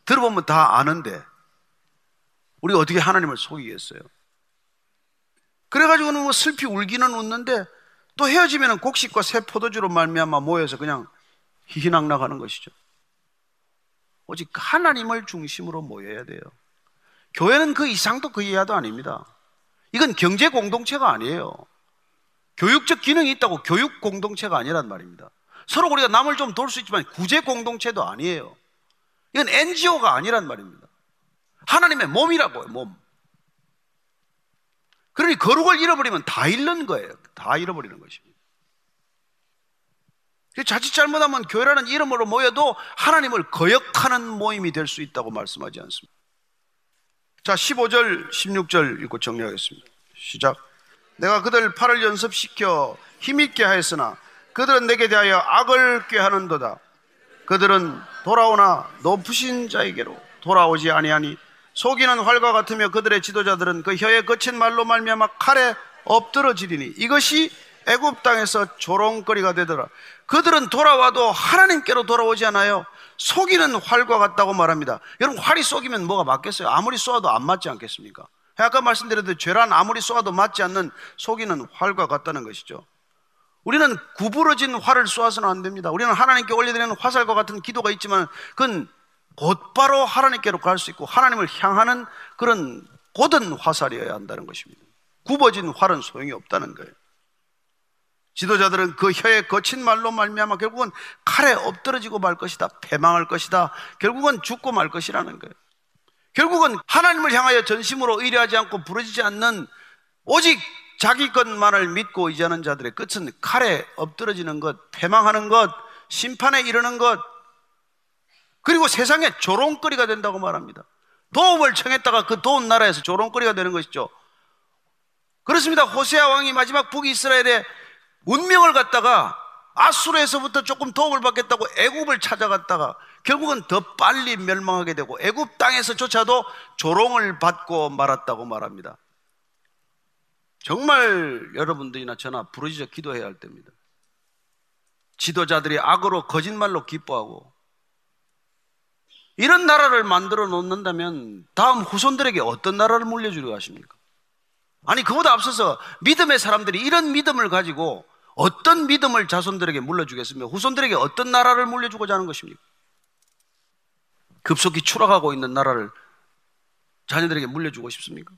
들어보면 다 아는데 우리가 어떻게 하나님을 속이겠어요? 그래가지고는 뭐 슬피 울기는 웃는데 또 헤어지면 곡식과 새 포도주로 말미암아 모여서 그냥 희희낙낙하는 것이죠. 오직 하나님을 중심으로 모여야 돼요. 교회는 그 이상도 그 이하도 아닙니다. 이건 경제 공동체가 아니에요. 교육적 기능이 있다고 교육 공동체가 아니란 말입니다. 서로 우리가 남을 좀 도울 수 있지만 구제 공동체도 아니에요. 이건 NGO가 아니란 말입니다. 하나님의 몸이라고요, 몸. 그러니 거룩을 잃어버리면 다 잃는 거예요. 다 잃어버리는 것입니다. 자칫 잘못하면 교회라는 이름으로 모여도 하나님을 거역하는 모임이 될 수 있다고 말씀하지 않습니다. 자, 15절, 16절 읽고 정리하겠습니다. 시작. 내가 그들 팔을 연습시켜 힘있게 하였으나 그들은 내게 대하여 악을 꾀하는도다. 그들은 돌아오나 높으신 자에게로 돌아오지 아니하니 속이는 활과 같으며 그들의 지도자들은 그 혀에 거친 말로 말미암아 칼에 엎드러지리니 이것이 애굽 땅에서 조롱거리가 되더라. 그들은 돌아와도 하나님께로 돌아오지 않아요. 속이는 활과 같다고 말합니다. 여러분 활이 쏘기면 뭐가 맞겠어요? 아무리 쏘아도 안 맞지 않겠습니까? 아까 말씀드렸듯이 죄란 아무리 쏘아도 맞지 않는 속이는 활과 같다는 것이죠. 우리는 구부러진 활을 쏘아서는 안 됩니다. 우리는 하나님께 올려드리는 화살과 같은 기도가 있지만 그건 곧바로 하나님께로 갈 수 있고 하나님을 향하는 그런 고든 화살이어야 한다는 것입니다. 굽어진 활은 소용이 없다는 거예요. 지도자들은 그 혀에 거친 말로 말미암아 결국은 칼에 엎드러지고 말 것이다. 패망할 것이다. 결국은 죽고 말 것이라는 거예요. 결국은 하나님을 향하여 전심으로 의뢰하지 않고 부러지지 않는 오직 자기 것만을 믿고 의지하는 자들의 끝은 칼에 엎드러지는 것, 패망하는 것, 심판에 이르는 것, 그리고 세상에 조롱거리가 된다고 말합니다. 도움을 청했다가 그 도운 나라에서 조롱거리가 되는 것이죠. 그렇습니다. 호세아 왕이 마지막 북이스라엘에 운명을 갖다가 아수르에서부터 조금 도움을 받겠다고 애굽을 찾아갔다가 결국은 더 빨리 멸망하게 되고 애굽 땅에서조차도 조롱을 받고 말았다고 말합니다. 정말 여러분들이나 저나 부르짖어 기도해야 할 때입니다. 지도자들이 악으로 거짓말로 기뻐하고 이런 나라를 만들어 놓는다면 다음 후손들에게 어떤 나라를 물려주려 하십니까? 아니 그보다 앞서서 믿음의 사람들이 이런 믿음을 가지고 어떤 믿음을 자손들에게 물려주겠으며 후손들에게 어떤 나라를 물려주고자 하는 것입니까? 급속히 추락하고 있는 나라를 자녀들에게 물려주고 싶습니까?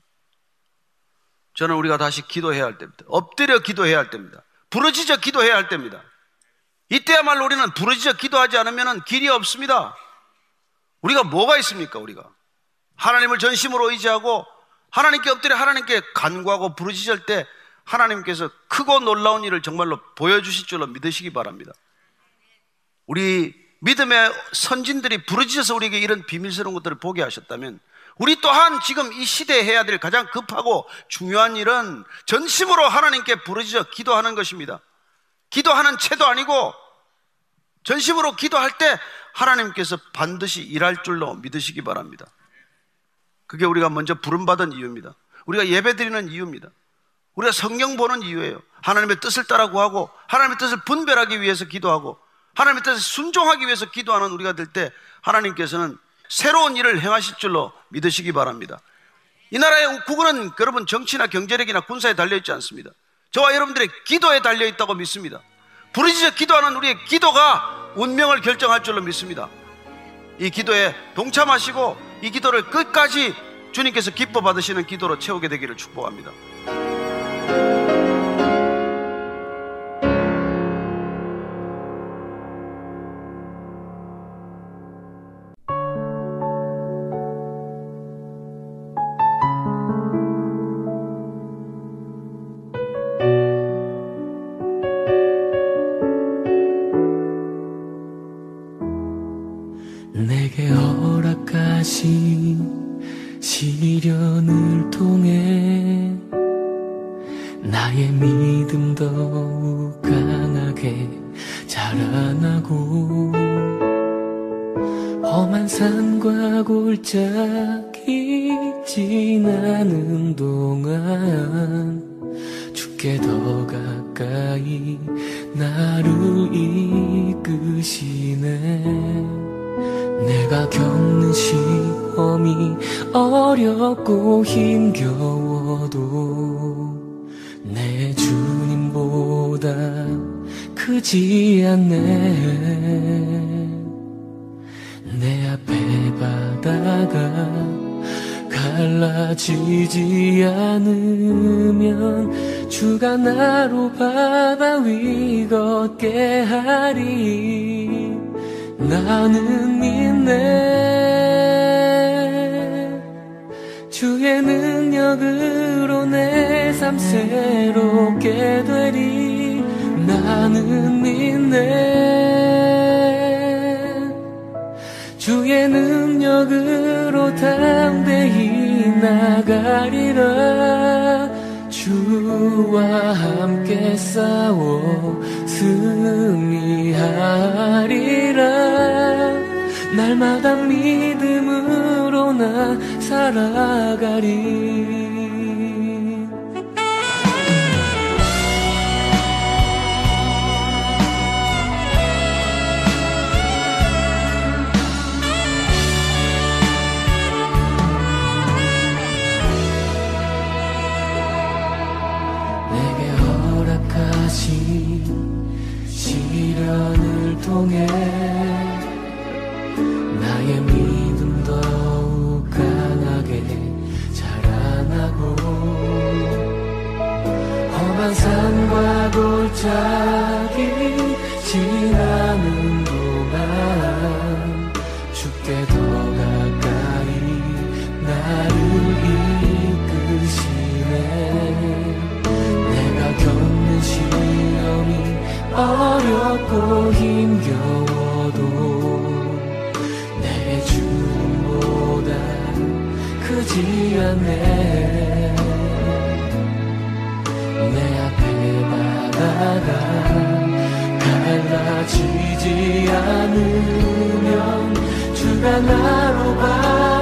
저는 우리가 다시 기도해야 할 때입니다. 엎드려 기도해야 할 때입니다. 부르짖어 기도해야 할 때입니다. 이때야말로 우리는 부르짖어 기도하지 않으면 길이 없습니다. 우리가 뭐가 있습니까, 우리가? 하나님을 전심으로 의지하고 하나님께 엎드려 하나님께 간구하고 부르짖을 때 하나님께서 크고 놀라운 일을 정말로 보여주실 줄로 믿으시기 바랍니다. 우리 믿음의 선진들이 부르짖어서 우리에게 이런 비밀스러운 것들을 보게 하셨다면 우리 또한 지금 이 시대에 해야 될 가장 급하고 중요한 일은 전심으로 하나님께 부르짖어 기도하는 것입니다. 기도하는 채도 아니고 전심으로 기도할 때 하나님께서 반드시 일할 줄로 믿으시기 바랍니다. 그게 우리가 먼저 부름받은 이유입니다. 우리가 예배 드리는 이유입니다. 우리가 성경 보는 이유예요. 하나님의 뜻을 따라 구하고 하나님의 뜻을 분별하기 위해서 기도하고 하나님의 뜻을 순종하기 위해서 기도하는 우리가 될 때 하나님께서는 새로운 일을 행하실 줄로 믿으시기 바랍니다. 이 나라의 국은 여러분 정치나 경제력이나 군사에 달려있지 않습니다. 저와 여러분들의 기도에 달려있다고 믿습니다. 부르짖어 기도하는 우리의 기도가 운명을 결정할 줄로 믿습니다. 이 기도에 동참하시고 이 기도를 끝까지 주님께서 기뻐 받으시는 기도로 채우게 되기를 축복합니다. 내가 겪는 시험이 어렵고 힘겨워도 내 주님보다 크지 않네. 내 앞에 바다가 갈라지지 않으면 주가 나로 바다 위 걷게 하리 나는 믿네. 주의 능력으로 내 삶 새롭게 되리. 나는 믿네. 주의 능력으로 담대히 나가리라. 주와 함께 싸워 승리하리라. 날마다 믿음으로 나 살아가리 통해 나의 믿음 더욱 강하게 자라나고 험한 산과 골짜기 지나 크지 않네. 내 앞에 바다가 갈라지지 않으면 주가 나로 바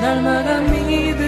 날마다 믿음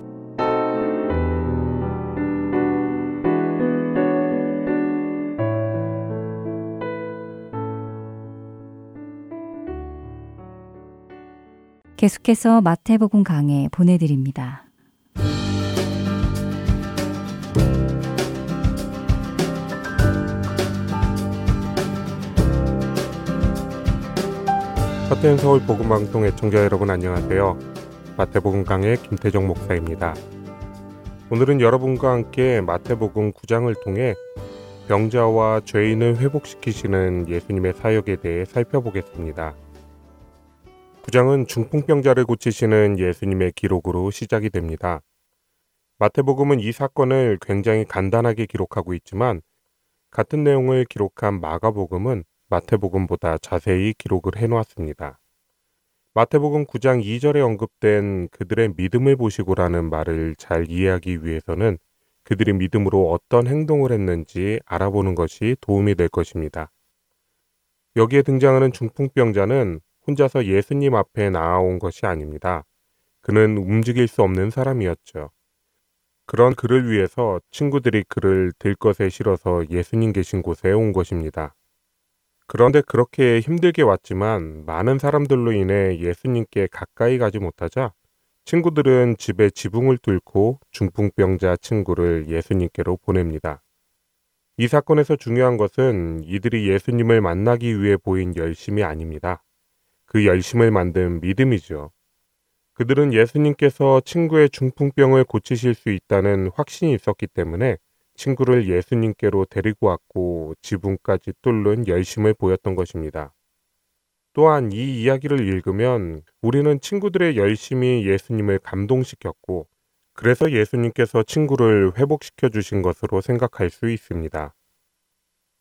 계속해서 마태복음 강해 보내드립니다. 서태현 서울 복음방송 애청자 여러분 안녕하세요. 마태복음 강의 김태정 목사입니다. 오늘은 여러분과 함께 마태복음 9장을 통해 병자와 죄인을 회복시키시는 예수님의 사역에 대해 살펴보겠습니다. 9장은 중풍병자를 고치시는 예수님의 기록으로 시작이 됩니다. 마태복음은 이 사건을 굉장히 간단하게 기록하고 있지만 같은 내용을 기록한 마가복음은 마태복음보다 자세히 기록을 해놓았습니다. 마태복음 9장 2절에 언급된 그들의 믿음을 보시고라는 말을 잘 이해하기 위해서는 그들이 믿음으로 어떤 행동을 했는지 알아보는 것이 도움이 될 것입니다. 여기에 등장하는 중풍병자는 혼자서 예수님 앞에 나아온 것이 아닙니다. 그는 움직일 수 없는 사람이었죠. 그런 그를 위해서 친구들이 그를 들것에 실어서 예수님 계신 곳에 온 것입니다. 그런데 그렇게 힘들게 왔지만 많은 사람들로 인해 예수님께 가까이 가지 못하자 친구들은 집에 지붕을 뚫고 중풍병자 친구를 예수님께로 보냅니다. 이 사건에서 중요한 것은 이들이 예수님을 만나기 위해 보인 열심이 아닙니다. 그 열심을 만든 믿음이죠. 그들은 예수님께서 친구의 중풍병을 고치실 수 있다는 확신이 있었기 때문에 친구를 예수님께로 데리고 왔고 지붕까지 뚫는 열심을 보였던 것입니다. 또한 이 이야기를 읽으면 우리는 친구들의 열심이 예수님을 감동시켰고 그래서 예수님께서 친구를 회복시켜 주신 것으로 생각할 수 있습니다.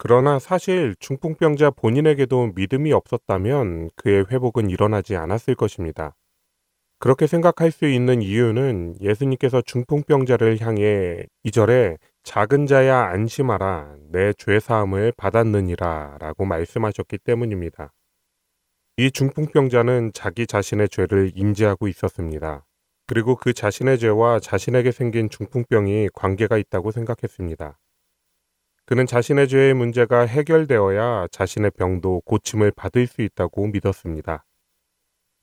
그러나 사실 중풍병자 본인에게도 믿음이 없었다면 그의 회복은 일어나지 않았을 것입니다. 그렇게 생각할 수 있는 이유는 예수님께서 중풍병자를 향해 이절에 작은 자야 안심하라 내 죄사함을 받았느니라 라고 말씀하셨기 때문입니다. 이 중풍병자는 자기 자신의 죄를 인지하고 있었습니다. 그리고 그 자신의 죄와 자신에게 생긴 중풍병이 관계가 있다고 생각했습니다. 그는 자신의 죄의 문제가 해결되어야 자신의 병도 고침을 받을 수 있다고 믿었습니다.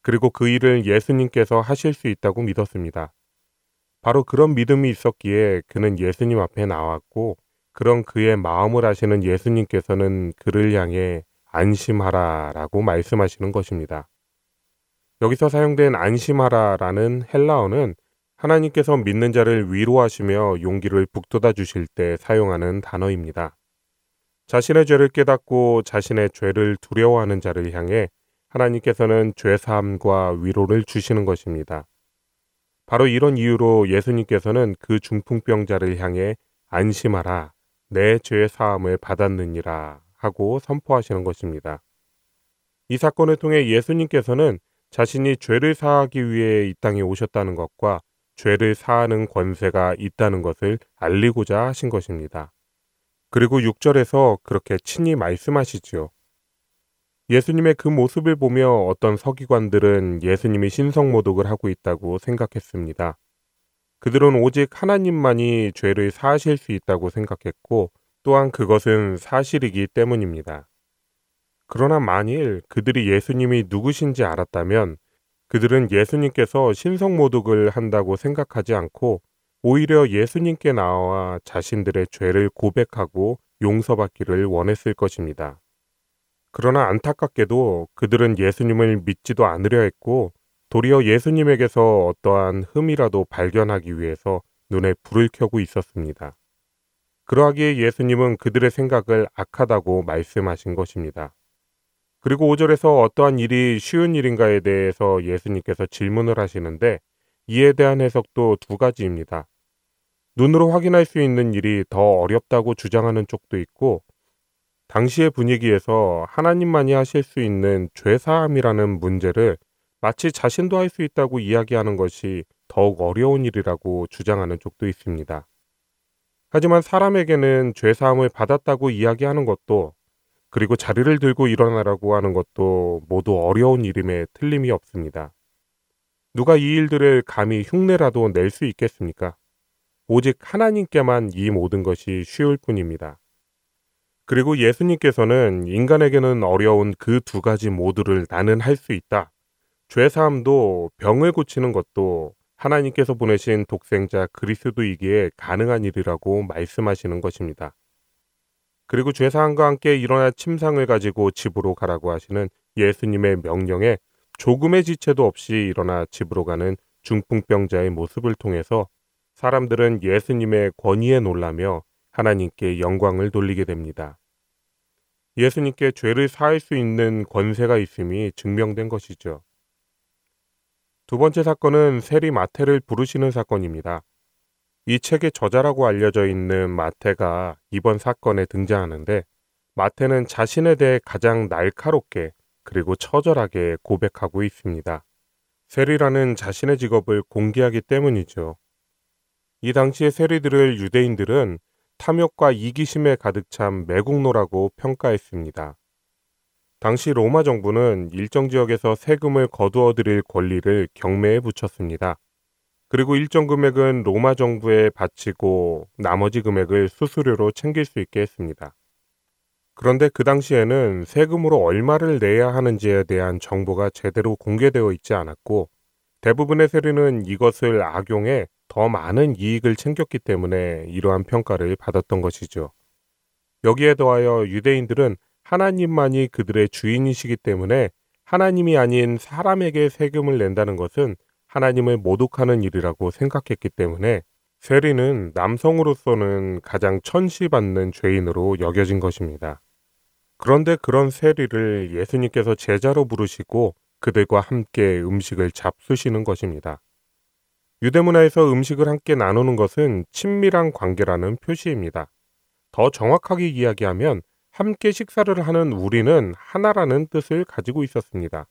그리고 그 일을 예수님께서 하실 수 있다고 믿었습니다. 바로 그런 믿음이 있었기에 그는 예수님 앞에 나왔고 그런 그의 마음을 아시는 예수님께서는 그를 향해 안심하라 라고 말씀하시는 것입니다. 여기서 사용된 안심하라 라는 헬라어는 하나님께서 믿는 자를 위로하시며 용기를 북돋아 주실 때 사용하는 단어입니다. 자신의 죄를 깨닫고 자신의 죄를 두려워하는 자를 향해 하나님께서는 죄사함과 위로를 주시는 것입니다. 바로 이런 이유로 예수님께서는 그 중풍병자를 향해 안심하라, 내 죄사함을 받았느니라 하고 선포하시는 것입니다. 이 사건을 통해 예수님께서는 자신이 죄를 사하기 위해 이 땅에 오셨다는 것과 죄를 사하는 권세가 있다는 것을 알리고자 하신 것입니다. 그리고 6절에서 그렇게 친히 말씀하시지요. 예수님의 그 모습을 보며 어떤 서기관들은 예수님이 신성모독을 하고 있다고 생각했습니다. 그들은 오직 하나님만이 죄를 사하실 수 있다고 생각했고 또한 그것은 사실이기 때문입니다. 그러나 만일 그들이 예수님이 누구신지 알았다면 그들은 예수님께서 신성모독을 한다고 생각하지 않고 오히려 예수님께 나와 자신들의 죄를 고백하고 용서받기를 원했을 것입니다. 그러나 안타깝게도 그들은 예수님을 믿지도 않으려 했고 도리어 예수님에게서 어떠한 흠이라도 발견하기 위해서 눈에 불을 켜고 있었습니다. 그러하기에 예수님은 그들의 생각을 악하다고 말씀하신 것입니다. 그리고 5절에서 어떠한 일이 쉬운 일인가에 대해서 예수님께서 질문을 하시는데 이에 대한 해석도 두 가지입니다. 눈으로 확인할 수 있는 일이 더 어렵다고 주장하는 쪽도 있고 당시의 분위기에서 하나님만이 하실 수 있는 죄사함이라는 문제를 마치 자신도 할 수 있다고 이야기하는 것이 더욱 어려운 일이라고 주장하는 쪽도 있습니다. 하지만 사람에게는 죄사함을 받았다고 이야기하는 것도 그리고 자리를 들고 일어나라고 하는 것도 모두 어려운 일임에 틀림이 없습니다. 누가 이 일들을 감히 흉내라도 낼 수 있겠습니까? 오직 하나님께만 이 모든 것이 쉬울 뿐입니다. 그리고 예수님께서는 인간에게는 어려운 그 두 가지 모두를 나는 할 수 있다. 죄사함도 병을 고치는 것도 하나님께서 보내신 독생자 그리스도이기에 가능한 일이라고 말씀하시는 것입니다. 그리고 죄사함과 함께 일어날 침상을 가지고 집으로 가라고 하시는 예수님의 명령에 조금의 지체도 없이 일어나 집으로 가는 중풍병자의 모습을 통해서 사람들은 예수님의 권위에 놀라며 하나님께 영광을 돌리게 됩니다. 예수님께 죄를 사할 수 있는 권세가 있음이 증명된 것이죠. 두 번째 사건은 세리 마태를 부르시는 사건입니다. 이 책의 저자라고 알려져 있는 마태가 이번 사건에 등장하는데 마태는 자신에 대해 가장 날카롭게 그리고 처절하게 고백하고 있습니다. 세리라는 자신의 직업을 공개하기 때문이죠. 이 당시의 세리들을 유대인들은 탐욕과 이기심에 가득 찬 매국노라고 평가했습니다. 당시 로마 정부는 일정 지역에서 세금을 거두어 들일 권리를 경매에 붙였습니다. 그리고 일정 금액은 로마 정부에 바치고 나머지 금액을 수수료로 챙길 수 있게 했습니다. 그런데 그 당시에는 세금으로 얼마를 내야 하는지에 대한 정보가 제대로 공개되어 있지 않았고 대부분의 세리는 이것을 악용해 더 많은 이익을 챙겼기 때문에 이러한 평가를 받았던 것이죠. 여기에 더하여 유대인들은 하나님만이 그들의 주인이시기 때문에 하나님이 아닌 사람에게 세금을 낸다는 것은 하나님을 모독하는 일이라고 생각했기 때문에 세리는 남성으로서는 가장 천시받는 죄인으로 여겨진 것입니다. 그런데 그런 세리를 예수님께서 제자로 부르시고 그들과 함께 음식을 잡수시는 것입니다. 유대문화에서 음식을 함께 나누는 것은 친밀한 관계라는 표시입니다. 더 정확하게 이야기하면 함께 식사를 하는 우리는 하나라는 뜻을 가지고 있었습니다.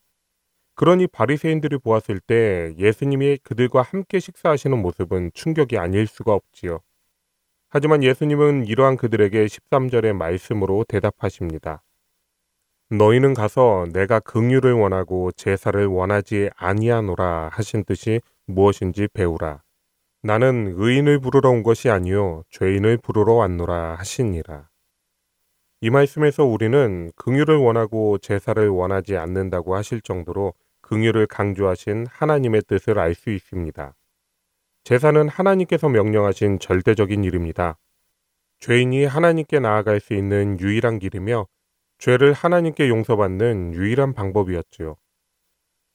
그러니 바리새인들이 보았을 때 예수님이 그들과 함께 식사하시는 모습은 충격이 아닐 수가 없지요. 하지만 예수님은 이러한 그들에게 13절의 말씀으로 대답하십니다. 너희는 가서 내가 긍휼을 원하고 제사를 원하지 아니하노라 하신 뜻이 무엇인지 배우라. 나는 의인을 부르러 온 것이 아니요 죄인을 부르러 왔노라 하시니라. 이 말씀에서 우리는 긍휼을 원하고 제사를 원하지 않는다고 하실 정도로 긍휼을 강조하신 하나님의 뜻을 알 수 있습니다. 제사는 하나님께서 명령하신 절대적인 일입니다. 죄인이 하나님께 나아갈 수 있는 유일한 길이며 죄를 하나님께 용서받는 유일한 방법이었지요.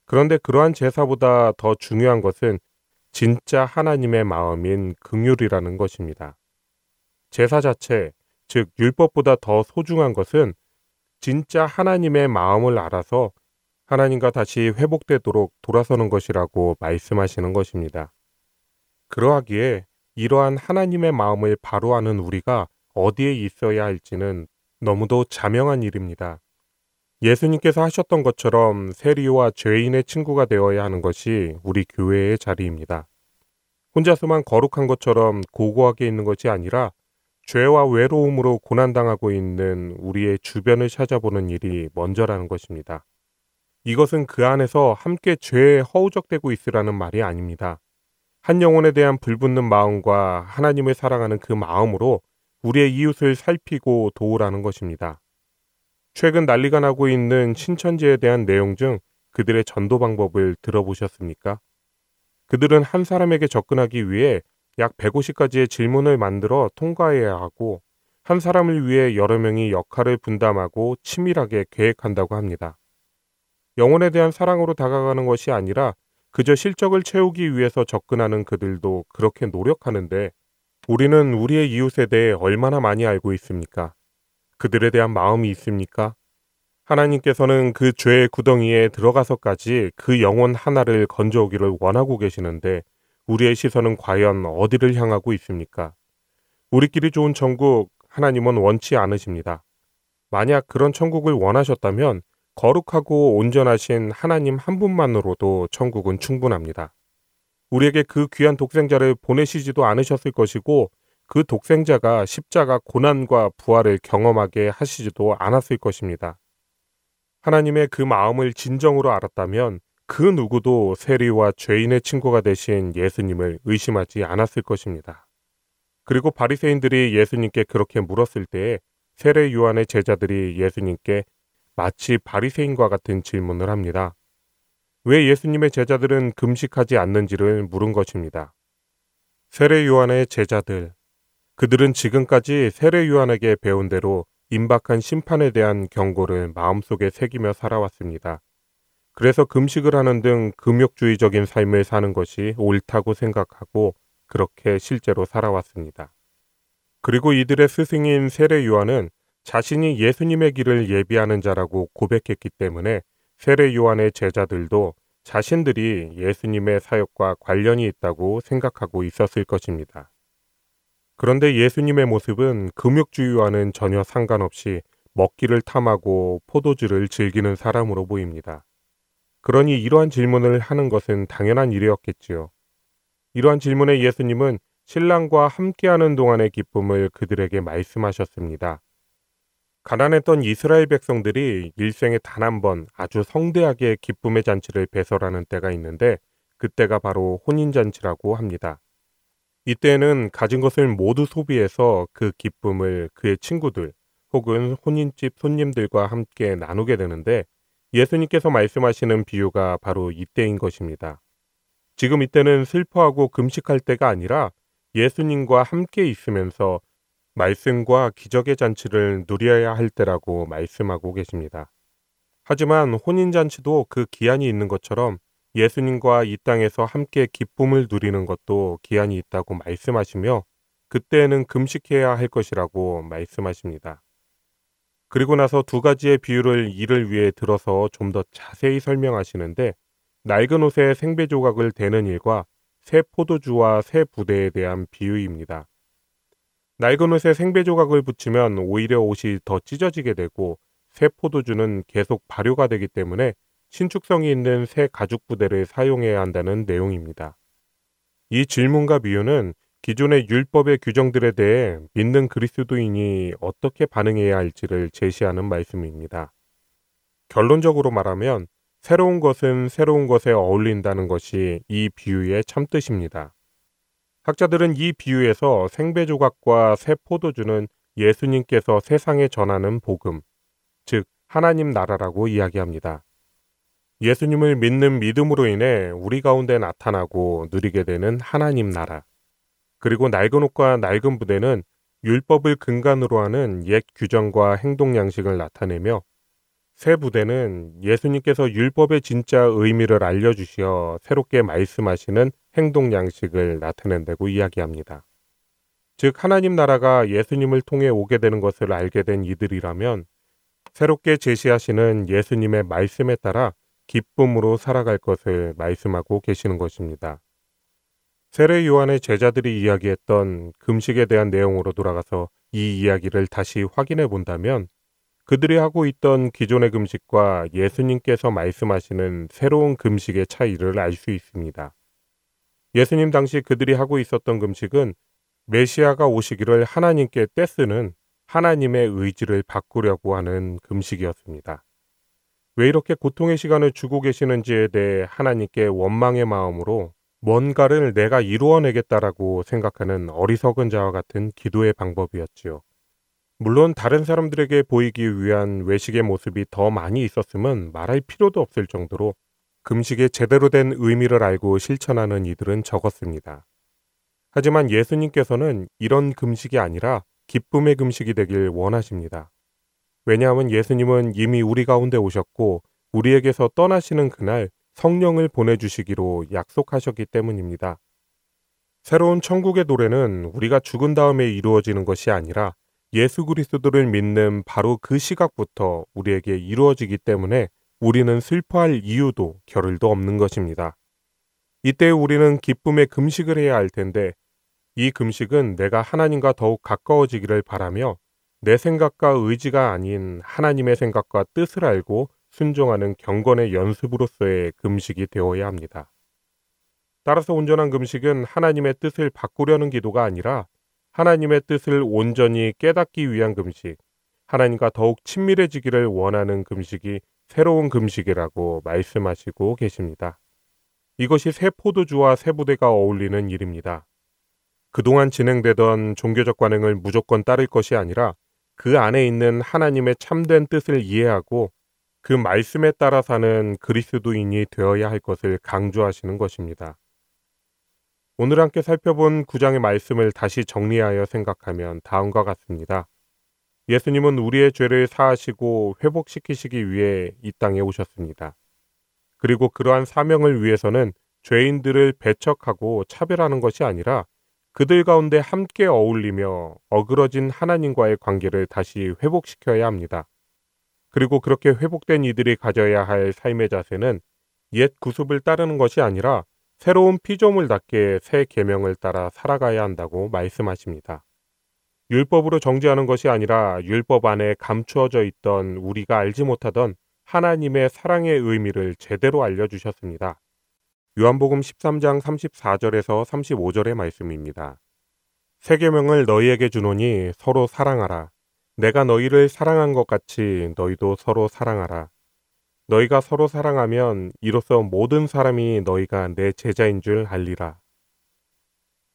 그런데 그러한 제사보다 더 중요한 것은 진짜 하나님의 마음인 긍휼이라는 것입니다. 제사 자체, 즉 율법보다 더 소중한 것은 진짜 하나님의 마음을 알아서 하나님과 다시 회복되도록 돌아서는 것이라고 말씀하시는 것입니다. 그러하기에 이러한 하나님의 마음을 바로 아는 우리가 어디에 있어야 할지는 너무도 자명한 일입니다. 예수님께서 하셨던 것처럼 세리와 죄인의 친구가 되어야 하는 것이 우리 교회의 자리입니다. 혼자서만 거룩한 것처럼 고고하게 있는 것이 아니라 죄와 외로움으로 고난당하고 있는 우리의 주변을 찾아보는 일이 먼저라는 것입니다. 이것은 그 안에서 함께 죄에 허우적대고 있으라는 말이 아닙니다. 한 영혼에 대한 불붙는 마음과 하나님을 사랑하는 그 마음으로 우리의 이웃을 살피고 도우라는 것입니다. 최근 난리가 나고 있는 신천지에 대한 내용 중 그들의 전도 방법을 들어보셨습니까? 그들은 한 사람에게 접근하기 위해 약 150가지의 질문을 만들어 통과해야 하고 한 사람을 위해 여러 명이 역할을 분담하고 치밀하게 계획한다고 합니다. 영혼에 대한 사랑으로 다가가는 것이 아니라 그저 실적을 채우기 위해서 접근하는 그들도 그렇게 노력하는데 우리는 우리의 이웃에 대해 얼마나 많이 알고 있습니까? 그들에 대한 마음이 있습니까? 하나님께서는 그 죄의 구덩이에 들어가서까지 그 영혼 하나를 건져오기를 원하고 계시는데 우리의 시선은 과연 어디를 향하고 있습니까? 우리끼리 좋은 천국 하나님은 원치 않으십니다. 만약 그런 천국을 원하셨다면 거룩하고 온전하신 하나님 한 분만으로도 천국은 충분합니다. 우리에게 그 귀한 독생자를 보내시지도 않으셨을 것이고 그 독생자가 십자가 고난과 부활을 경험하게 하시지도 않았을 것입니다. 하나님의 그 마음을 진정으로 알았다면 그 누구도 세리와 죄인의 친구가 되신 예수님을 의심하지 않았을 것입니다. 그리고 바리새인들이 예수님께 그렇게 물었을 때에 세례 요한의 제자들이 예수님께 마치 바리새인과 같은 질문을 합니다. 왜 예수님의 제자들은 금식하지 않는지를 물은 것입니다. 세례 요한의 제자들 그들은 지금까지 세례 요한에게 배운 대로 임박한 심판에 대한 경고를 마음속에 새기며 살아왔습니다. 그래서 금식을 하는 등 금욕주의적인 삶을 사는 것이 옳다고 생각하고 그렇게 실제로 살아왔습니다. 그리고 이들의 스승인 세례 요한은 자신이 예수님의 길을 예비하는 자라고 고백했기 때문에 세례 요한의 제자들도 자신들이 예수님의 사역과 관련이 있다고 생각하고 있었을 것입니다. 그런데 예수님의 모습은 금욕주의와는 전혀 상관없이 먹기를 탐하고 포도주를 즐기는 사람으로 보입니다. 그러니 이러한 질문을 하는 것은 당연한 일이었겠지요. 이러한 질문에 예수님은 신랑과 함께하는 동안의 기쁨을 그들에게 말씀하셨습니다. 가난했던 이스라엘 백성들이 일생에 단 한 번 아주 성대하게 기쁨의 잔치를 배설하는 때가 있는데 그때가 바로 혼인잔치라고 합니다. 이때는 가진 것을 모두 소비해서 그 기쁨을 그의 친구들 혹은 혼인집 손님들과 함께 나누게 되는데 예수님께서 말씀하시는 비유가 바로 이때인 것입니다. 지금 이때는 슬퍼하고 금식할 때가 아니라 예수님과 함께 있으면서 말씀과 기적의 잔치를 누려야 할 때라고 말씀하고 계십니다. 하지만 혼인잔치도 그 기한이 있는 것처럼 예수님과 이 땅에서 함께 기쁨을 누리는 것도 기한이 있다고 말씀하시며 그때에는 금식해야 할 것이라고 말씀하십니다. 그리고 나서 두 가지의 비유를 이를 위해 들어서 좀 더 자세히 설명하시는데 낡은 옷에 생배 조각을 대는 일과 새 포도주와 새 부대에 대한 비유입니다. 낡은 옷에 생배 조각을 붙이면 오히려 옷이 더 찢어지게 되고 새 포도주는 계속 발효가 되기 때문에 신축성이 있는 새 가죽 부대를 사용해야 한다는 내용입니다. 이 질문과 비유는 기존의 율법의 규정들에 대해 믿는 그리스도인이 어떻게 반응해야 할지를 제시하는 말씀입니다. 결론적으로 말하면 새로운 것은 새로운 것에 어울린다는 것이 이 비유의 참뜻입니다. 학자들은 이 비유에서 생배 조각과 새 포도주는 예수님께서 세상에 전하는 복음, 즉 하나님 나라라고 이야기합니다. 예수님을 믿는 믿음으로 인해 우리 가운데 나타나고 누리게 되는 하나님 나라. 그리고 낡은 옷과 낡은 부대는 율법을 근간으로 하는 옛 규정과 행동 양식을 나타내며 새 부대는 예수님께서 율법의 진짜 의미를 알려주시어 새롭게 말씀하시는 행동 양식을 나타낸다고 이야기합니다. 즉, 하나님 나라가 예수님을 통해 오게 되는 것을 알게 된 이들이라면 새롭게 제시하시는 예수님의 말씀에 따라 기쁨으로 살아갈 것을 말씀하고 계시는 것입니다. 세례 요한의 제자들이 이야기했던 금식에 대한 내용으로 돌아가서 이 이야기를 다시 확인해 본다면 그들이 하고 있던 기존의 금식과 예수님께서 말씀하시는 새로운 금식의 차이를 알 수 있습니다. 예수님 당시 그들이 하고 있었던 금식은 메시아가 오시기를 하나님께 떼쓰는 하나님의 의지를 바꾸려고 하는 금식이었습니다. 왜 이렇게 고통의 시간을 주고 계시는지에 대해 하나님께 원망의 마음으로 뭔가를 내가 이루어내겠다라고 생각하는 어리석은 자와 같은 기도의 방법이었지요. 물론 다른 사람들에게 보이기 위한 외식의 모습이 더 많이 있었음은 말할 필요도 없을 정도로 금식의 제대로 된 의미를 알고 실천하는 이들은 적었습니다. 하지만 예수님께서는 이런 금식이 아니라 기쁨의 금식이 되길 원하십니다. 왜냐하면 예수님은 이미 우리 가운데 오셨고 우리에게서 떠나시는 그날 성령을 보내주시기로 약속하셨기 때문입니다. 새로운 천국의 노래는 우리가 죽은 다음에 이루어지는 것이 아니라 예수 그리스도를 믿는 바로 그 시각부터 우리에게 이루어지기 때문에 우리는 슬퍼할 이유도 겨를도 없는 것입니다. 이때 우리는 기쁨의 금식을 해야 할 텐데 이 금식은 내가 하나님과 더욱 가까워지기를 바라며 내 생각과 의지가 아닌 하나님의 생각과 뜻을 알고 순종하는 경건의 연습으로서의 금식이 되어야 합니다. 따라서 온전한 금식은 하나님의 뜻을 바꾸려는 기도가 아니라 하나님의 뜻을 온전히 깨닫기 위한 금식, 하나님과 더욱 친밀해지기를 원하는 금식이 새로운 금식이라고 말씀하시고 계십니다. 이것이 새 포도주와 새 부대가 어울리는 일입니다. 그동안 진행되던 종교적 관행을 무조건 따를 것이 아니라 그 안에 있는 하나님의 참된 뜻을 이해하고 그 말씀에 따라 사는 그리스도인이 되어야 할 것을 강조하시는 것입니다. 오늘 함께 살펴본 구장의 말씀을 다시 정리하여 생각하면 다음과 같습니다. 예수님은 우리의 죄를 사하시고 회복시키시기 위해 이 땅에 오셨습니다. 그리고 그러한 사명을 위해서는 죄인들을 배척하고 차별하는 것이 아니라 그들 가운데 함께 어울리며 어그러진 하나님과의 관계를 다시 회복시켜야 합니다. 그리고 그렇게 회복된 이들이 가져야 할 삶의 자세는 옛 구습을 따르는 것이 아니라 새로운 피조물답게 새 계명을 따라 살아가야 한다고 말씀하십니다. 율법으로 정죄하는 것이 아니라 율법 안에 감추어져 있던 우리가 알지 못하던 하나님의 사랑의 의미를 제대로 알려주셨습니다. 요한복음 13장 34절에서 35절의 말씀입니다. 새 계명을 너희에게 주노니 서로 사랑하라. 내가 너희를 사랑한 것 같이 너희도 서로 사랑하라. 너희가 서로 사랑하면 이로써 모든 사람이 너희가 내 제자인 줄 알리라.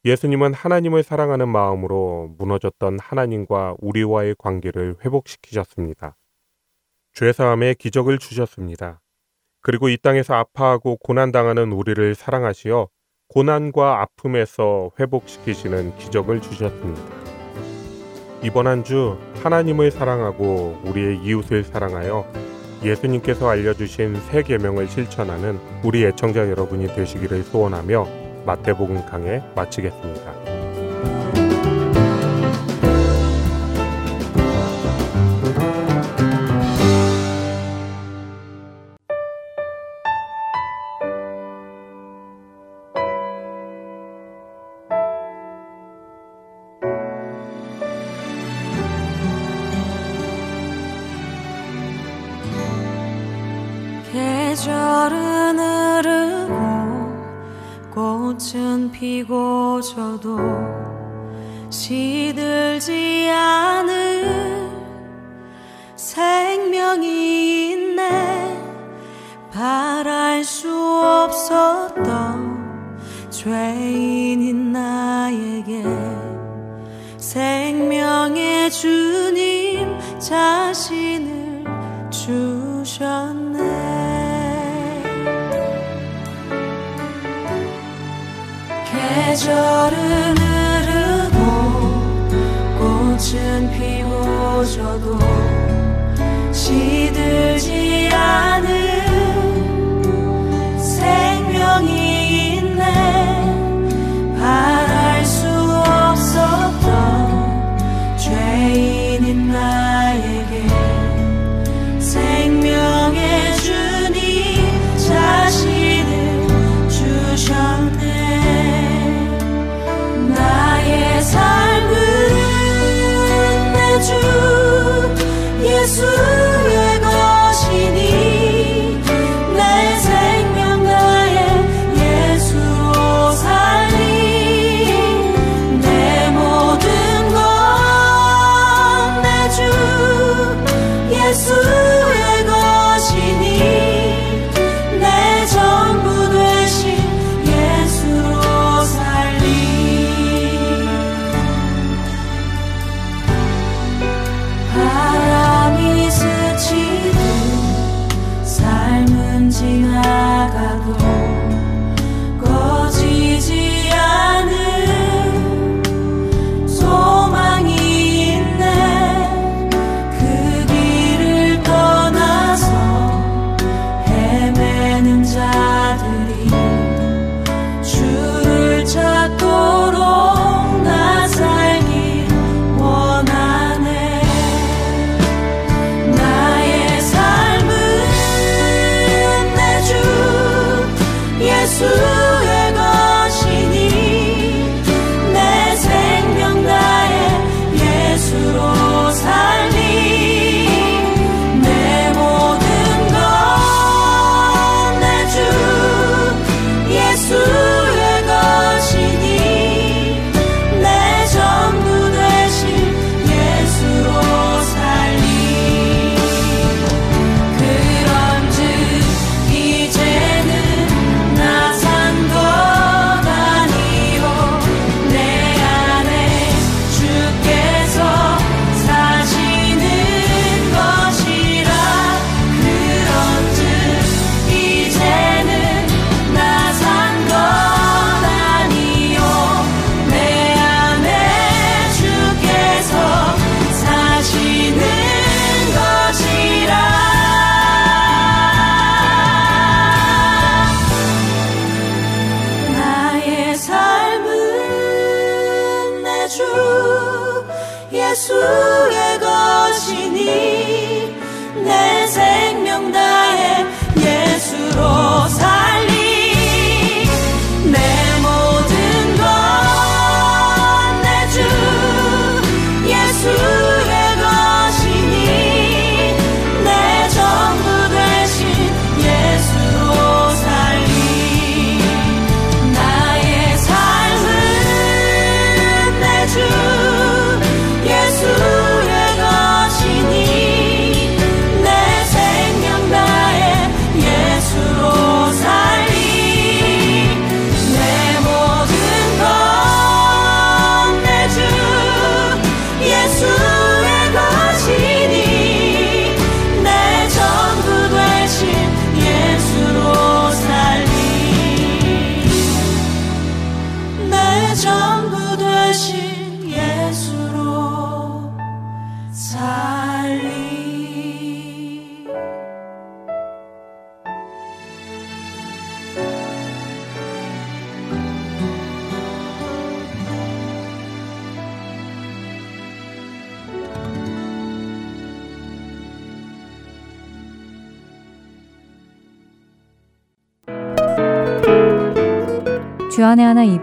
예수님은 하나님을 사랑하는 마음으로 무너졌던 하나님과 우리와의 관계를 회복시키셨습니다. 죄사함의 기적을 주셨습니다. 그리고 이 땅에서 아파하고 고난당하는 우리를 사랑하시어 고난과 아픔에서 회복시키시는 기적을 주셨습니다. 이번 한 주 하나님을 사랑하고 우리의 이웃을 사랑하여 예수님께서 알려주신 새 계명을 실천하는 우리 애청자 여러분이 되시기를 소원하며 마태복음 강해 마치겠습니다.